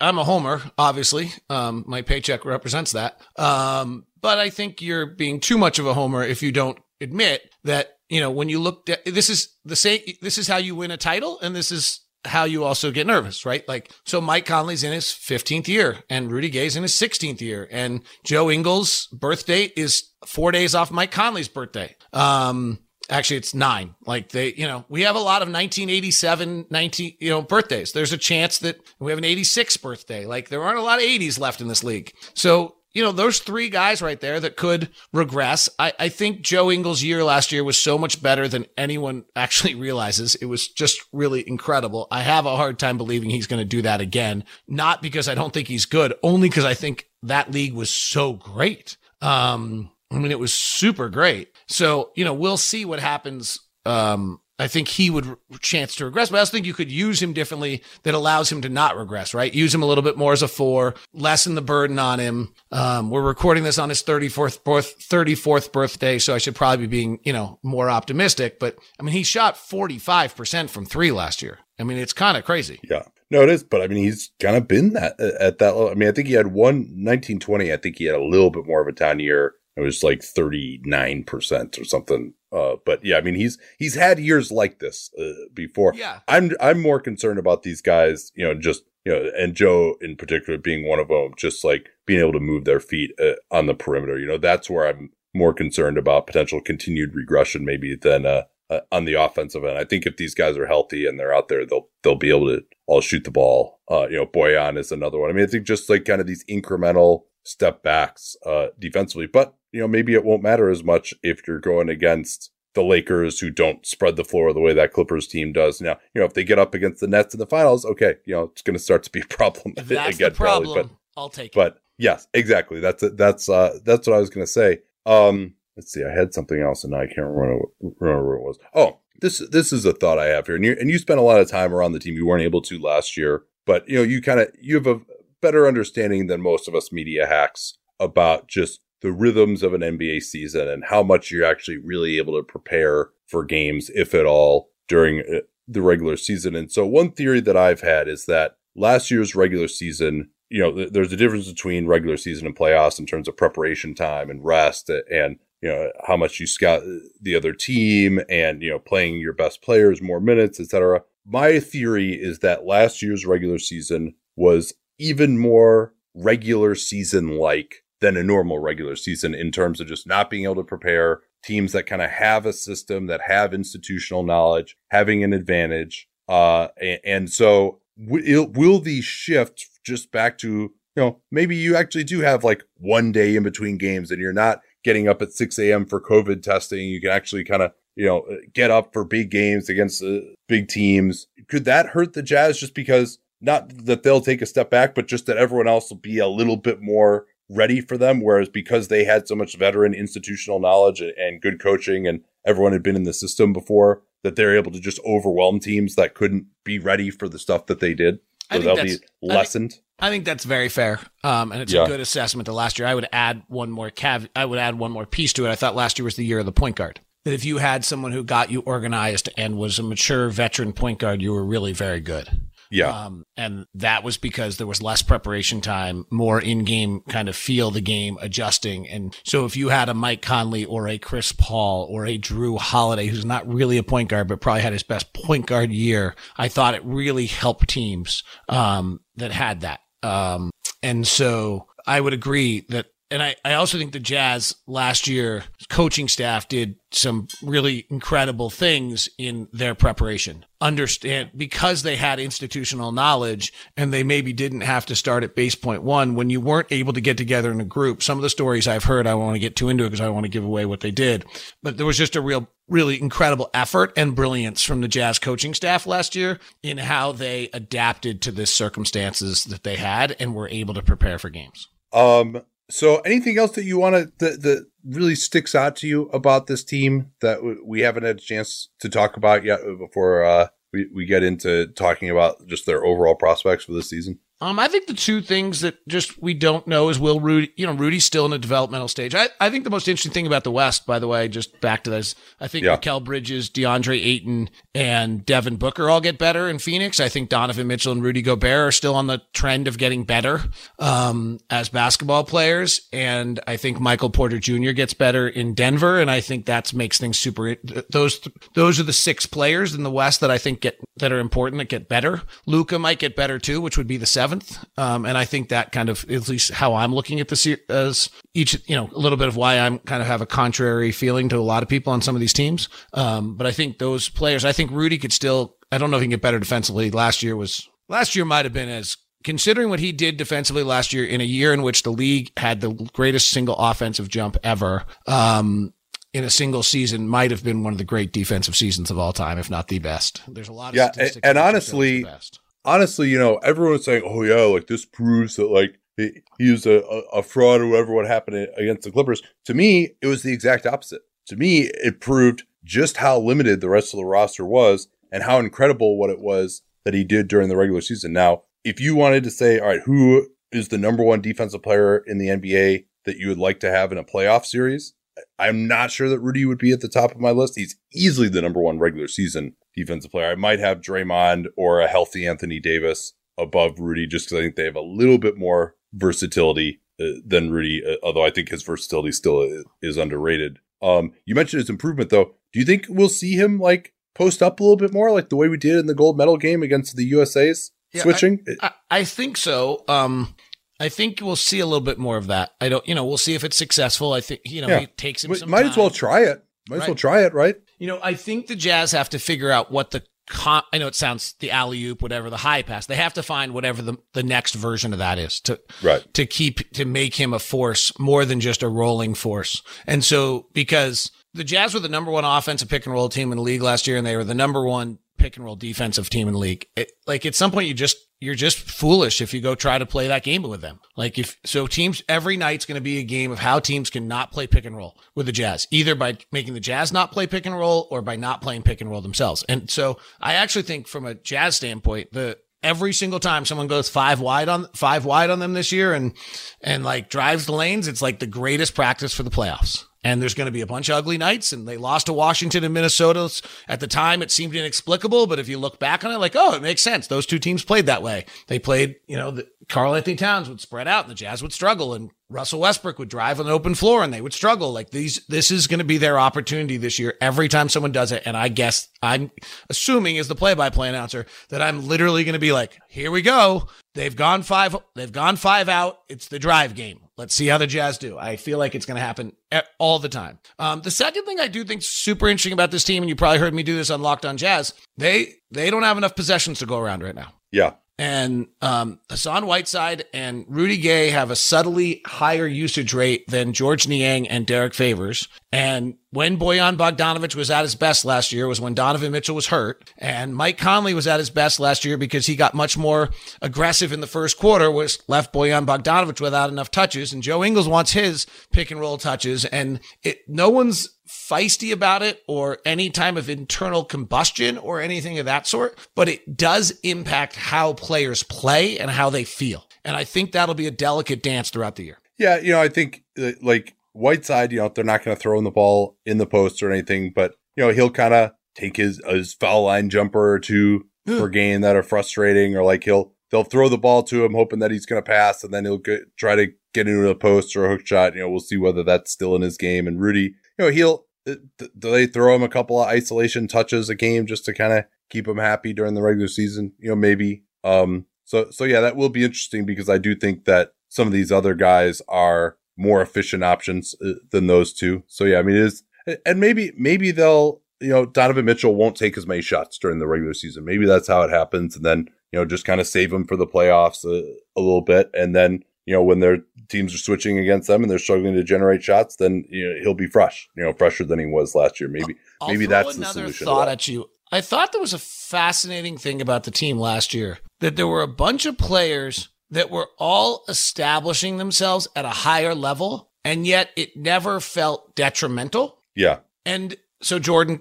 I'm a homer. Obviously, um, my paycheck represents that. Um, but I think you're being too much of a homer if you don't admit that. You know, when you look at this is the same. This is how you win a title, and this is how you also get nervous, right? Like, so Mike Conley's in his 15th year and Rudy Gay's in his 16th year and Joe Ingles' birthday is four days off Mike Conley's birthday. Um, actually it's nine. Like they, you know, we have a lot of 1987, 19, you know, birthdays. There's a chance that we have an 86 birthday. Like there aren't a lot of 80s left in this league. So you know, those three guys right there that could regress. I, I think Joe Ingles' year last year was so much better than anyone actually [LAUGHS] realizes. It was just really incredible. I have a hard time believing he's going to do that again. Not because I don't think he's good, only because I think that league was so great. Um, I mean, it was super great. So, you know, we'll see what happens um, I think he would chance to regress, but I also think you could use him differently that allows him to not regress, right? Use him a little bit more as a four, lessen the burden on him. Um, we're recording this on his 34th, 34th birthday, so I should probably be being, you know, more optimistic. But I mean, he shot 45% from three last year. I mean, it's kind of crazy. Yeah. No, it is. But I mean, he's kind of been that at that level. I mean, I think he had one 1920. I think he had a little bit more of a down year. It was like 39% or something uh, but yeah, I mean, he's he's had years like this uh, before. Yeah, I'm I'm more concerned about these guys, you know, just you know, and Joe in particular being one of them, just like being able to move their feet uh, on the perimeter. You know, that's where I'm more concerned about potential continued regression, maybe than uh, uh, on the offensive end. I think if these guys are healthy and they're out there, they'll they'll be able to all shoot the ball. Uh, you know, Bojan is another one. I mean, I think just like kind of these incremental step backs uh, defensively, but you know, maybe it won't matter as much if you're going against the Lakers who don't spread the floor the way that Clippers team does. Now, you know, if they get up against the Nets in the finals, okay, you know, it's going to start to be a problem if that's again, the problem, probably, but, I'll take it. But yes, exactly. That's that's uh that's what I was going to say. Um, let's see. I had something else and I can't remember, remember what it was. Oh, this this is a thought I have here. And you and you spent a lot of time around the team. You weren't able to last year, but you know, you kind of you have a better understanding than most of us media hacks about just the rhythms of an NBA season and how much you're actually really able to prepare for games, if at all, during uh, the regular season. And so, one theory that I've had is that last year's regular season, you know, there's a difference between regular season and playoffs in terms of preparation time and rest and, you know, how much you scout the other team and, you know, playing your best players more minutes, etc. My theory is that last year's regular season was even more regular season like than a normal regular season in terms of just not being able to prepare. Teams that kind of have a system that have institutional knowledge having an advantage uh and, and so will, will these shift just back to you know maybe you actually do have like one day in between games and you're not getting up at 6 a.m for covid testing. You can actually kind of you know get up for big games against uh, big teams. Could that hurt the jazz just because not that they'll take a step back but just that everyone else will be a little bit more ready for them. Whereas because they had so much veteran institutional knowledge and good coaching and everyone had been in the system before, that they're able to just overwhelm teams that couldn't be ready for the stuff that they did. So they'll be lessened. I think, I think, that's very fair. Um, and it's yeah. a good assessment to last year. I would add one more cav I would add one more piece to it. I thought last year was the year of the point guard. That if you had someone who got you organized and was a mature veteran point guard, you were really very good. Yeah. Um, and that was because there was less preparation time, more in game kind of feel the game, adjusting. And so if you had a Mike Conley or a Chris Paul or a Jrue Holiday, who's not really a point guard, but probably had his best point guard year, I thought it really helped teams, um, that had that. Um, and so I would agree that and I, I also think the Jazz last year coaching staff did some really incredible things in their preparation. Understand because they had institutional knowledge and they maybe didn't have to start at base point one when you weren't able to get together in a group. Some of the stories I've heard, I want to get too into it because I want to give away what they did, but there was just a real, really incredible effort and brilliance from the Jazz coaching staff last year in how they adapted to the circumstances that they had and were able to prepare for games. Um, so, anything else that you want to that, that really sticks out to you about this team that w- we haven't had a chance to talk about yet before uh, we we get into talking about just their overall prospects for this season? Um, I think the two things that just we don't know is will Rudy, you know, Rudy's still in a developmental stage. I, I think the most interesting thing about the West, by the way, just back to this, I think Yeah. Mikal Bridges, DeAndre Ayton, and Devin Booker all get better in Phoenix. I think Donovan Mitchell and Rudy Gobert are still on the trend of getting better um, as basketball players. And I think Michael Porter Jr. gets better in Denver. And I think that makes things super. Those, those are the six players in the West that I think get, that are important that get better. Luka might get better too, which would be the seventh. Um, and I think that kind of, at least how I'm looking at this as each, you know, a little bit of why I'm kind of have a contrary feeling to a lot of people on some of these teams. Um, but I think those players, I think Rudy could still, I don't know if he can get better defensively. Last year was, last year might have been as, considering what he did defensively last year in a year in which the league had the greatest single offensive jump ever. Um, in a single season might have been one of the great defensive seasons of all time, if not the best. There's a lot of Yeah, and, and honestly, the best. Honestly, you know, everyone's saying, "Oh yeah, like this proves that like he, he a, a fraud or whatever what happened against the Clippers." To me, it was the exact opposite. To me, it proved just how limited the rest of the roster was and how incredible what it was that he did during the regular season. Now, if you wanted to say, "All right, who is the number one defensive player in the NBA that you would like to have in a playoff series?" I'm not sure that Rudy would be at the top of my list. He's easily the number one regular season defensive player. I might have Draymond or a healthy Anthony Davis above Rudy just because I think they have a little bit more versatility uh, than Rudy, uh, although I think his versatility still is, is underrated. Um, you mentioned his improvement though. Do you think we'll see him like post up a little bit more like the way we did in the gold medal game against the USA's Yeah, switching? I, I think so. Um, I think we'll see a little bit more of that. I don't, you know, we'll see if it's successful. I think, you know, Yeah. it takes him some might as well try it. Might as well try it, right? You know, I think the Jazz have to figure out what the con- I know it sounds the alley oop, whatever the high pass. They have to find whatever the the next version of that is to Right. to keep to make him a force more than just a rolling force. And so because the Jazz were the number one offensive pick and roll team in the league last year, and they were the number one pick and roll defensive team in the league. It, like at some point, you just you're just foolish if you go try to play that game with them. Like if so, teams every night's going to be a game of how teams can not play pick and roll with the Jazz, either by making the Jazz not play pick and roll or by not playing pick and roll themselves. And so I actually think from a Jazz standpoint, the every single time someone goes five wide on five wide on them this year and and like drives the lanes, it's like the greatest practice for the playoffs. And there's going to be a bunch of ugly nights. And they lost to Washington and Minnesota. At the time, it seemed inexplicable. But if you look back on it, like, oh, it makes sense. Those two teams played that way. They played, you know, the, Karl-Anthony Towns would spread out and the Jazz would struggle. And Russell Westbrook would drive on an open floor and they would struggle. Like these, this is going to be their opportunity this year every time someone does it. And I guess I'm assuming as the play by play announcer that I'm literally going to be like, here we go. They've gone five, they've gone five out. It's the drive game. Let's see how the Jazz do. I feel like it's going to happen all the time. Um, the second thing I do think super interesting about this team, and you probably heard me do this on Locked On Jazz, they they don't have enough possessions to go around right now. Yeah. And um, Hassan Whiteside and Rudy Gay have a subtly higher usage rate than Georges Niang and Derrick Favors. And when Bojan Bogdanovic was at his best last year was when Donovan Mitchell was hurt. And Mike Conley was at his best last year because he got much more aggressive in the first quarter, which left Bojan Bogdanovic without enough touches. And Joe Ingles wants his pick and roll touches. And it, no one's feisty about it or any time of internal combustion or anything of that sort, but it does impact how players play and how they feel. And I think that'll be a delicate dance throughout the year. Yeah, you know, I think uh, like Whiteside, you know, they're not going to throw in the ball in the post or anything, but you know, he'll kind of take his his foul line jumper or two per game that are frustrating, or like he'll they'll throw the ball to him hoping that he's going to pass, and then he'll get, try to get into a post or a hook shot. You know, we'll see whether that's still in his game. And Rudy, you know, he'll th- do they throw him a couple of isolation touches a game just to kind of keep him happy during the regular season? You know, maybe. Um, So so yeah, that will be interesting because I do think that some of these other guys are more efficient options uh, than those two. So yeah, I mean it is and maybe maybe they'll you know Donovan Mitchell won't take as many shots during the regular season. Maybe that's how it happens and then you know just kind of save him for the playoffs a, a little bit and then you know when their teams are switching against them and they're struggling to generate shots then you know he'll be fresh, you know, fresher than he was last year. Maybe I'll maybe that's the solution. thought at you. I thought there was a fascinating thing about the team last year that there were a bunch of players that were all establishing themselves at a higher level, and yet it never felt detrimental. Yeah. And so Jordan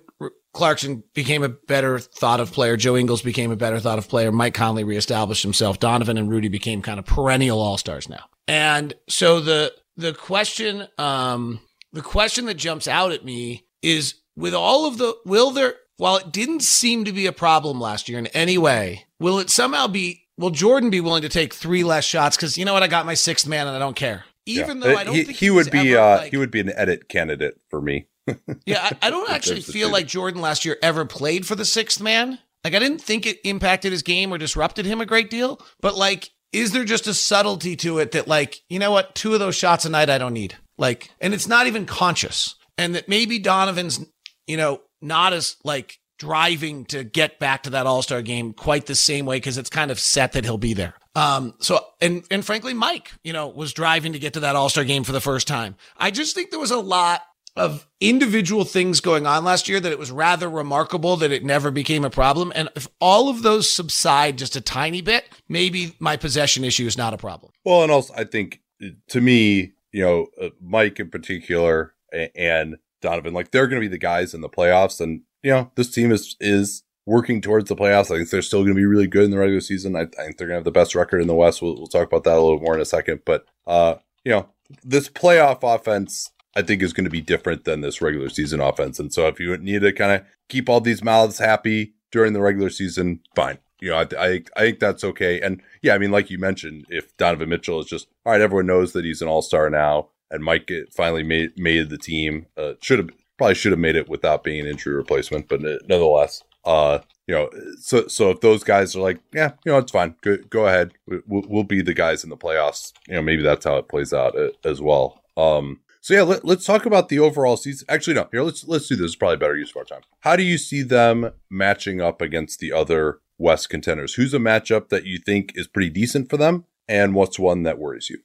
Clarkson became a better thought of player. Joe Ingles became a better thought of player. Mike Conley reestablished himself. Donovan and Rudy became kind of perennial all stars now. And so the the question, um, the question that jumps out at me is with all of the will there while it didn't seem to be a problem last year in any way, will it somehow be will Jordan be willing to take three less shots? Because you know what, I got my sixth man and I don't care. Even Yeah. though Uh, I don't he, think he would be uh like- he would be an edit candidate for me. [LAUGHS] yeah, I, I don't [LAUGHS] actually feel like Jordan last year ever played for the sixth man. Like, I didn't think it impacted his game or disrupted him a great deal. But, like, is there just a subtlety to it that, like, you know what? Two of those shots a night I don't need. Like, and it's not even conscious. And that maybe Donovan's, you know, not as, like, driving to get back to that All Star game quite the same way because it's kind of set that he'll be there. Um, so, and, and frankly, Mike, you know, was driving to get to that All Star game for the first time. I just think there was a lot of individual things going on last year that it was rather remarkable that it never became a problem. And if all of those subside just a tiny bit, maybe my possession issue is not a problem. Well, and also I think to me, you know, uh, Mike in particular and Donovan, like they're going to be the guys in the playoffs, and you know, this team is is working towards the playoffs. I think they're still going to be really good in the regular season. I, I think they're going to have the best record in the West. We'll, we'll talk about that a little more in a second, but uh, you know, this playoff offense. I think is going to be different than this regular season offense. And so if you need to kind of keep all these mouths happy during the regular season, fine. You know, I, I, I think that's okay. And yeah, I mean, like you mentioned, if Donovan Mitchell is just, all right, everyone knows that he's an all star now and Mike finally made, made the team, uh, should have, probably should have made it without being an injury replacement, but nonetheless, uh, you know, so, so if those guys are like, yeah, you know, it's fine. Go, go ahead. We- We'll, we'll be the guys in the playoffs. You know, maybe that's how it plays out uh, as well. Um, so yeah, let, let's talk about the overall season. Actually, no, here let's let's do this. It's probably better use of our time. How do you see them matching up against the other West contenders? Who's a matchup that you think is pretty decent for them, and what's one that worries you?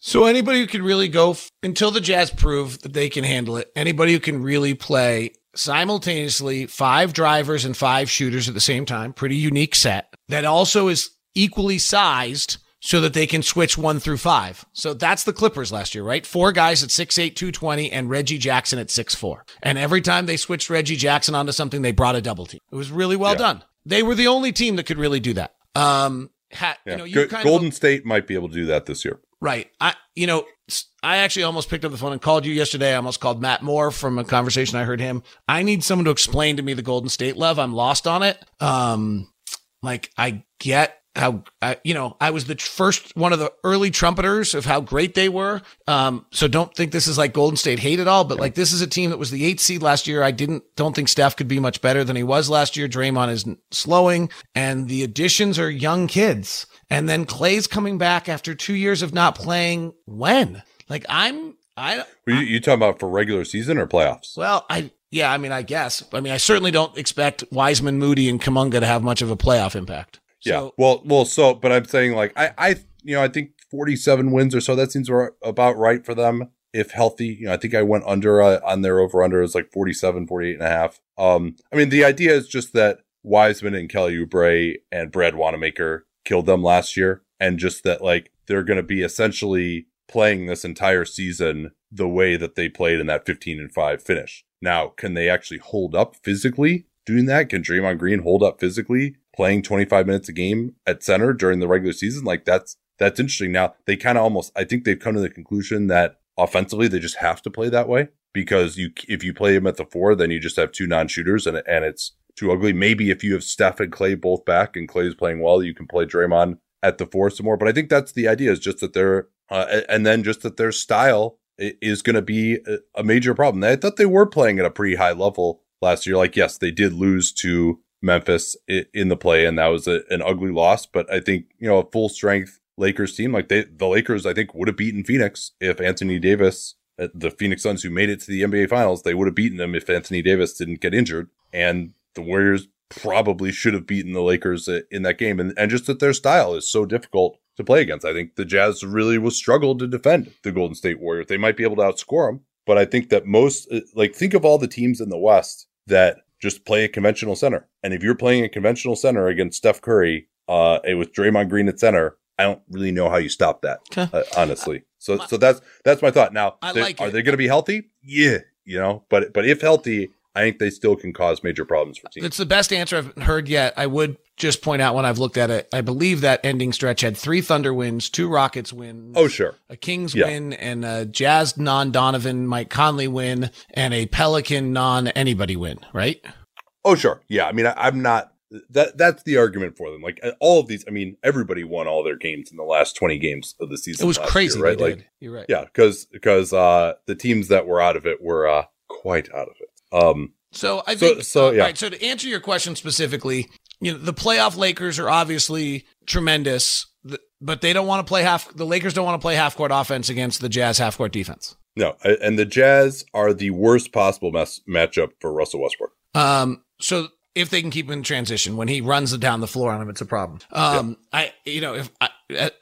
So anybody who can really go f- until the Jazz prove that they can handle it, anybody who can really play simultaneously five drivers and five shooters at the same time, pretty unique set that also is equally sized so that they can switch one through five. So that's the Clippers last year, right? Four guys at 6'8, 220 and Reggie Jackson at 6'4. And every time they switched Reggie Jackson onto something, they brought a double team. It was really well Yeah. done. They were the only team that could really do that. Um, ha, Yeah. you know, you Go- Golden of State might be able to do that this year. Right. I, you know, I actually almost picked up the phone and called you yesterday. I almost called Matt Moore from a conversation I heard him. I need someone to explain to me the Golden State love. I'm lost on it. Um, like I get how, I, you know, I was the first one of the early trumpeters of how great they were. Um, so don't think this is like Golden State hate at all, but like this is a team that was the eighth seed last year. I didn't, don't think Steph could be much better than he was last year. Draymond is slowing and the additions are young kids. And then Klay's coming back after two years of not playing. When? Like I'm, I, you, you talking about for regular season or playoffs? well, I, yeah, I mean, I guess. I mean, I certainly don't expect Wiseman, Moody, and Kuminga to have much of a playoff impact. Yeah. So, Well, well, so, but I'm saying like I, I, you know, I think 47 wins or so. That seems about right for them if healthy. You know, I think I went under uh, on their over under is like 47, 48 and a half. Um, I mean, the idea is just that Wiseman and Kelly Oubre and Brad Wanamaker killed them last year, and just that like they're going to be essentially playing this entire season the way that they played in that 15 and 5 finish. Now, can they actually hold up physically doing that? Can Draymond Green hold up physically playing 25 minutes a game at center during the regular season? Like that's that's interesting. Now, they kind of almost I think they've come to the conclusion that offensively they just have to play that way because you if you play him at the 4, then you just have two non-shooters and and it's too ugly. Maybe if you have Steph and Klay both back and Klay's playing well, you can play Draymond at the four some more. But I think that's the idea is just that they're, uh, and then just that their style is going to be a major problem. I thought they were playing at a pretty high level last year. Like, yes, they did lose to Memphis in the play, and that was a, an ugly loss. But I think you know a full strength Lakers team, like they the Lakers, I think would have beaten Phoenix if Anthony Davis, uh, the Phoenix Suns who made it to the NBA Finals, they would have beaten them if Anthony Davis didn't get injured, and the Warriors probably should have beaten the Lakers uh, in that game, and and just that their style is so difficult to play against. I think the Jazz really will struggle to defend the Golden State Warriors. They might be able to outscore them, but I think that most uh, like think of all the teams in the West that just play a conventional center. And if you're playing a conventional center against Steph Curry, uh, and with Draymond Green at center, I don't really know how you stop that, uh, honestly. So, so that's that's my thought. Now, they- like are it. they going to be healthy? Yeah, you know, but but if healthy, I think they still can cause major problems for teams. It's the best answer I've heard yet. I would just point out when I've looked at it, I believe that ending stretch had three Thunder wins, two Rockets wins, Oh, sure. a Kings Yeah. win, and a Jazz non Donovan Mike Conley win, and a Pelican non anybody win, right? Oh, sure. Yeah. I mean, I, I'm not. That that's the argument for them. Like uh, all of these. I mean, everybody won all their games in the last 20 games of the season. It was crazy, year, right? they Like, did. You're right. yeah, because because uh, the teams that were out of it were uh, quite out of it. Um, So I think so, uh, yeah. right. So to answer your question specifically, you know, the playoff Lakers are obviously tremendous, but they don't want to play half. The Lakers don't want to play half court offense against the Jazz half court defense. no, and the Jazz are the worst possible mess, matchup for Russell Westbrook. Um, so if they can keep him in transition when he runs it down the floor on him, it's a problem. Um, I, you know, if I,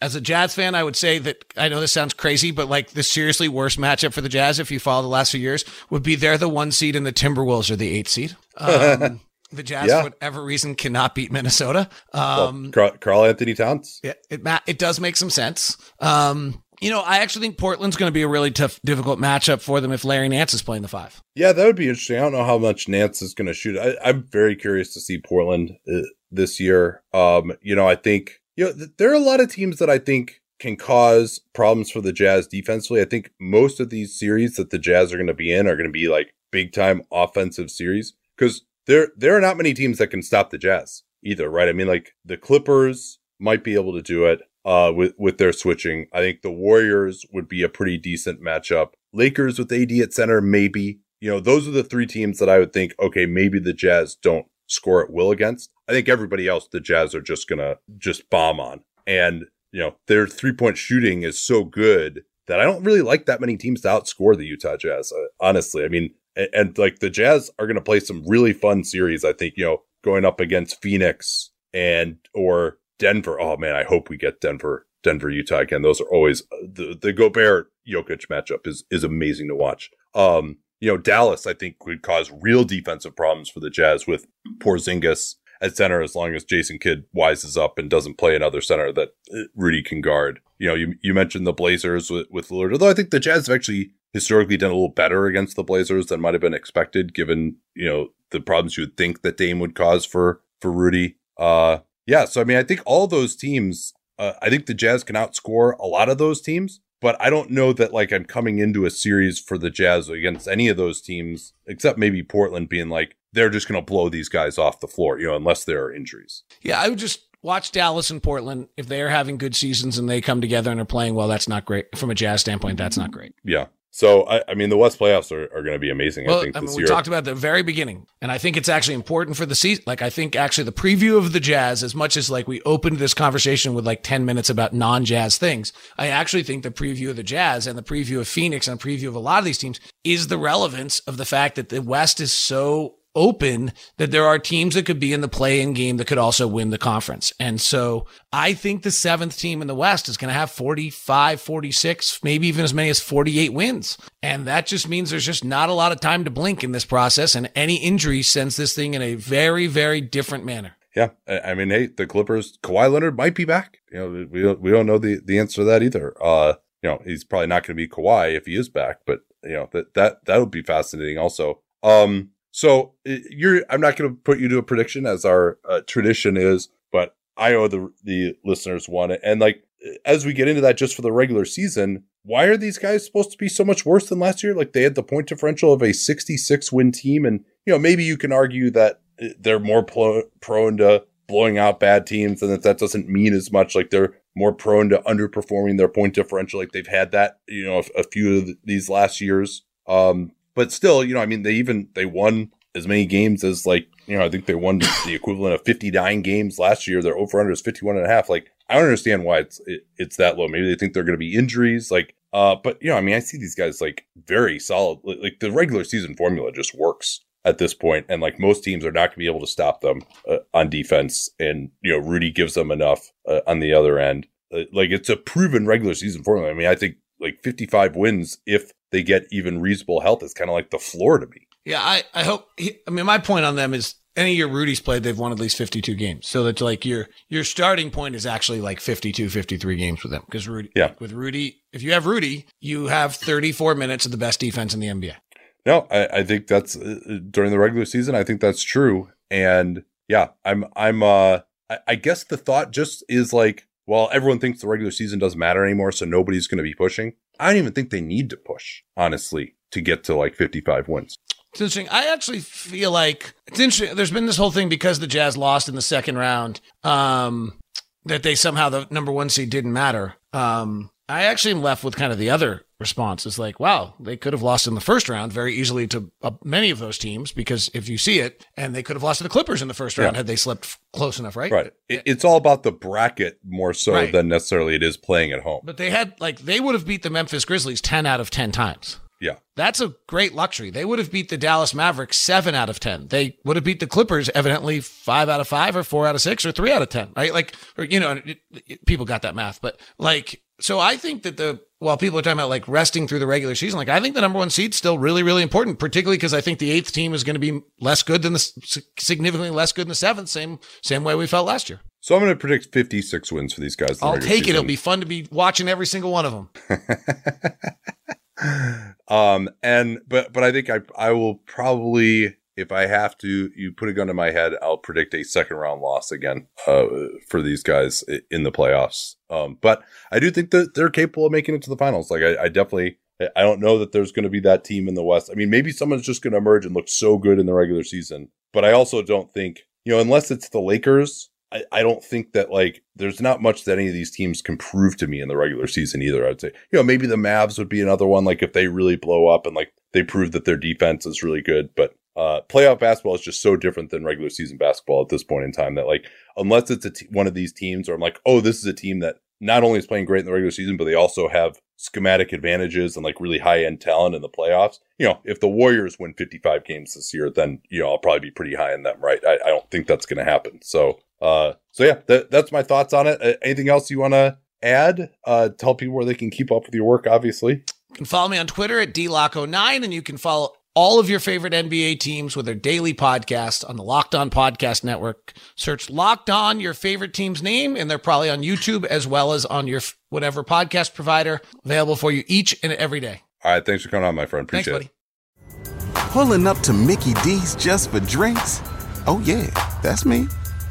as a Jazz fan, I would say that I know this sounds crazy, but like the seriously worst matchup for the Jazz, if you follow the last few years, would be they're the one seed and the Timberwolves are the eight seed. [LAUGHS] Um, the Jazz, Yeah. for whatever reason, cannot beat Minnesota. Um, well, Karl-Anthony Towns. yeah, it ma- it does make some sense. Um, you know, I actually think Portland's going to be a really tough, difficult matchup for them if Larry Nance is playing the five. Yeah, that would be interesting. I don't know how much Nance is going to shoot. I, I'm very curious to see Portland uh, this year. Um, you know, I think you know th- there are a lot of teams that I think can cause problems for the Jazz defensively. I think most of these series that the Jazz are going to be in are going to be like big time offensive series because there there are not many teams that can stop the Jazz either, right? I mean, like the Clippers might be able to do it uh, with with their switching. I think the Warriors would be a pretty decent matchup. Lakers with AD at center, maybe. You know, those are the three teams that I would think. Okay, maybe the Jazz don't score at will against. I think everybody else, the Jazz are just gonna just bomb on, and you know their three point shooting is so good that I don't really like that many teams to outscore the Utah Jazz. Uh, honestly, I mean, and, and like the Jazz are gonna play some really fun series. I think you know going up against Phoenix and or Denver. Oh man, I hope we get Denver, Denver, Utah again. Those are always the the Gobert Jokic matchup is is amazing to watch. Um, you know, Dallas I think would cause real defensive problems for the Jazz with Porzingis at center as long as Jason Kidd wises up and doesn't play another center that uh, Rudy can guard. You know, you you mentioned the Blazers with, with Lillard, although I think the Jazz have actually historically done a little better against the Blazers than might have been expected, given you know the problems you would think that Dame would cause for for Rudy. Uh, yeah, so I mean, I think all those teams, uh, I think the Jazz can outscore a lot of those teams, but I don't know that like I'm coming into a series for the Jazz against any of those teams, except maybe Portland being like they're just going to blow these guys off the floor, you know, unless there are injuries. Yeah, I would just watch Dallas and Portland. If they are having good seasons and they come together and are playing well, that's not great. From a Jazz standpoint, that's not great. Yeah. So I, I mean, the West playoffs are, are going to be amazing. Well, I think I this mean, we year. talked about the very beginning, and I think it's actually important for the season. Like, I think actually the preview of the Jazz, as much as like we opened this conversation with like 10 minutes about non Jazz things, I actually think the preview of the Jazz and the preview of Phoenix and the preview of a lot of these teams is the relevance of the fact that the West is so open that there are teams that could be in the play in game that could also win the conference. And so I think the seventh team in the West is going to have 45, 46, maybe even as many as 48 wins. And that just means there's just not a lot of time to blink in this process. And any injury sends this thing in a very, very different manner. Yeah, I mean, hey, the Clippers, Kawhi Leonard might be back. You know, we don't, we don't know the, the answer to that either. Uh, you know, he's probably not going to be Kawhi if he is back, but you know that that that would be fascinating also. Um, so you're, I'm not going to put you to a prediction as our uh, tradition is, but I owe the the listeners one. And like as we get into that, just for the regular season, why are these guys supposed to be so much worse than last year? Like they had the point differential of a 66 win team, and you know maybe you can argue that uh, they're more plo- prone to blowing out bad teams, and that that doesn't mean as much. Like they're more prone to underperforming their point differential. Like they've had that, you know, a, a few of these last years. Um, but still, you know, I mean, they even they won as many games as like you know, I think they won the equivalent of 59 games last year. Their over under is 51 and a half. Like, I don't understand why it's it, it's that low. Maybe they think they're going to be injuries. Like, uh, but you know, I mean, I see these guys like very solid. Like, the regular season formula just works at this point, and like most teams are not going to be able to stop them uh, on defense. And you know, Rudy gives them enough uh, on the other end. Uh, like, it's a proven regular season formula. I mean, I think like 55 wins if they get even reasonable health is kind of like the floor to me. Yeah, I, I hope. I mean, my point on them is any year Rudy's played, they've won at least 52 games. So that's like your your starting point is actually like 52, 53 games with them. Because Rudy, Yeah. with Rudy, if you have Rudy, you have 34 minutes of the best defense in the NBA. No, I, I think that's uh, during the regular season. I think that's true. And yeah, I'm, I'm, uh, I, I guess the thought just is like, well, everyone thinks the regular season doesn't matter anymore. So nobody's going to be pushing. I don't even think they need to push, honestly, to get to like 55 wins. It's interesting. I actually feel like it's interesting. There's been this whole thing because the Jazz lost in the second round, um, that they somehow the number one seed didn't matter. Um, I actually am left with kind of the other response. is like, wow, they could have lost in the first round very easily to uh, many of those teams because if you see it, and they could have lost to the Clippers in the first round Yeah. had they slept f- close enough, right? Right. It, it's all about the bracket more so Right. than necessarily it is playing at home. But they had like they would have beat the Memphis Grizzlies ten out of ten times. Yeah. That's a great luxury. They would have beat the Dallas Mavericks seven out of 10. They would have beat the Clippers evidently five out of five or four out of six or three out of 10, right? Like, or, you know, it, it- people got that math, but like, so I think that the, while people are talking about like resting through the regular season, like I think the number one seed's still really, really important, particularly because I think the eighth team is going to be less good than the significantly less good than the seventh, same, same way we felt last year. So I'm going to predict 56 wins for these guys. I'll take it. season. It'll be fun to be watching every single one of them. [LAUGHS] um and but but i think i i will probably if i have to you put a gun to my head i'll predict a second round loss again uh for these guys in the playoffs um but i do think that they're capable of making it to the finals like i, I definitely I don't know that there's going to be that team in the West. I mean, maybe someone's just going to emerge and look so good in the regular season, but I also don't think, you know, unless it's the Lakers, I, I don't think that like there's not much that any of these teams can prove to me in the regular season either. I'd say, you know, maybe the Mavs would be another one. Like if they really blow up and like they prove that their defense is really good, but uh, playoff basketball is just so different than regular season basketball at this point in time that like unless it's a t- one of these teams or I'm like, oh, this is a team that not only is playing great in the regular season, but they also have schematic advantages and like really high end talent in the playoffs. You know, if the Warriors win 55 games this year, then, you know, I'll probably be pretty high in them, right? I, I don't think that's going to happen. So, uh, so yeah, that, that's my thoughts on it. Uh, anything else you want to add? Uh, tell people where they can keep up with your work, obviously. You can follow me on Twitter at DLock09, and you can follow all of your favorite NBA teams with their daily podcast on the Locked On Podcast Network. Search Locked On, your favorite team's name, and they're probably on YouTube as well as on your f- whatever podcast provider available for you each and every day. All right. Thanks for coming on, my friend. Thanks, Appreciate buddy. it. Pulling up to Mickey D's just for drinks? Oh, yeah, that's me.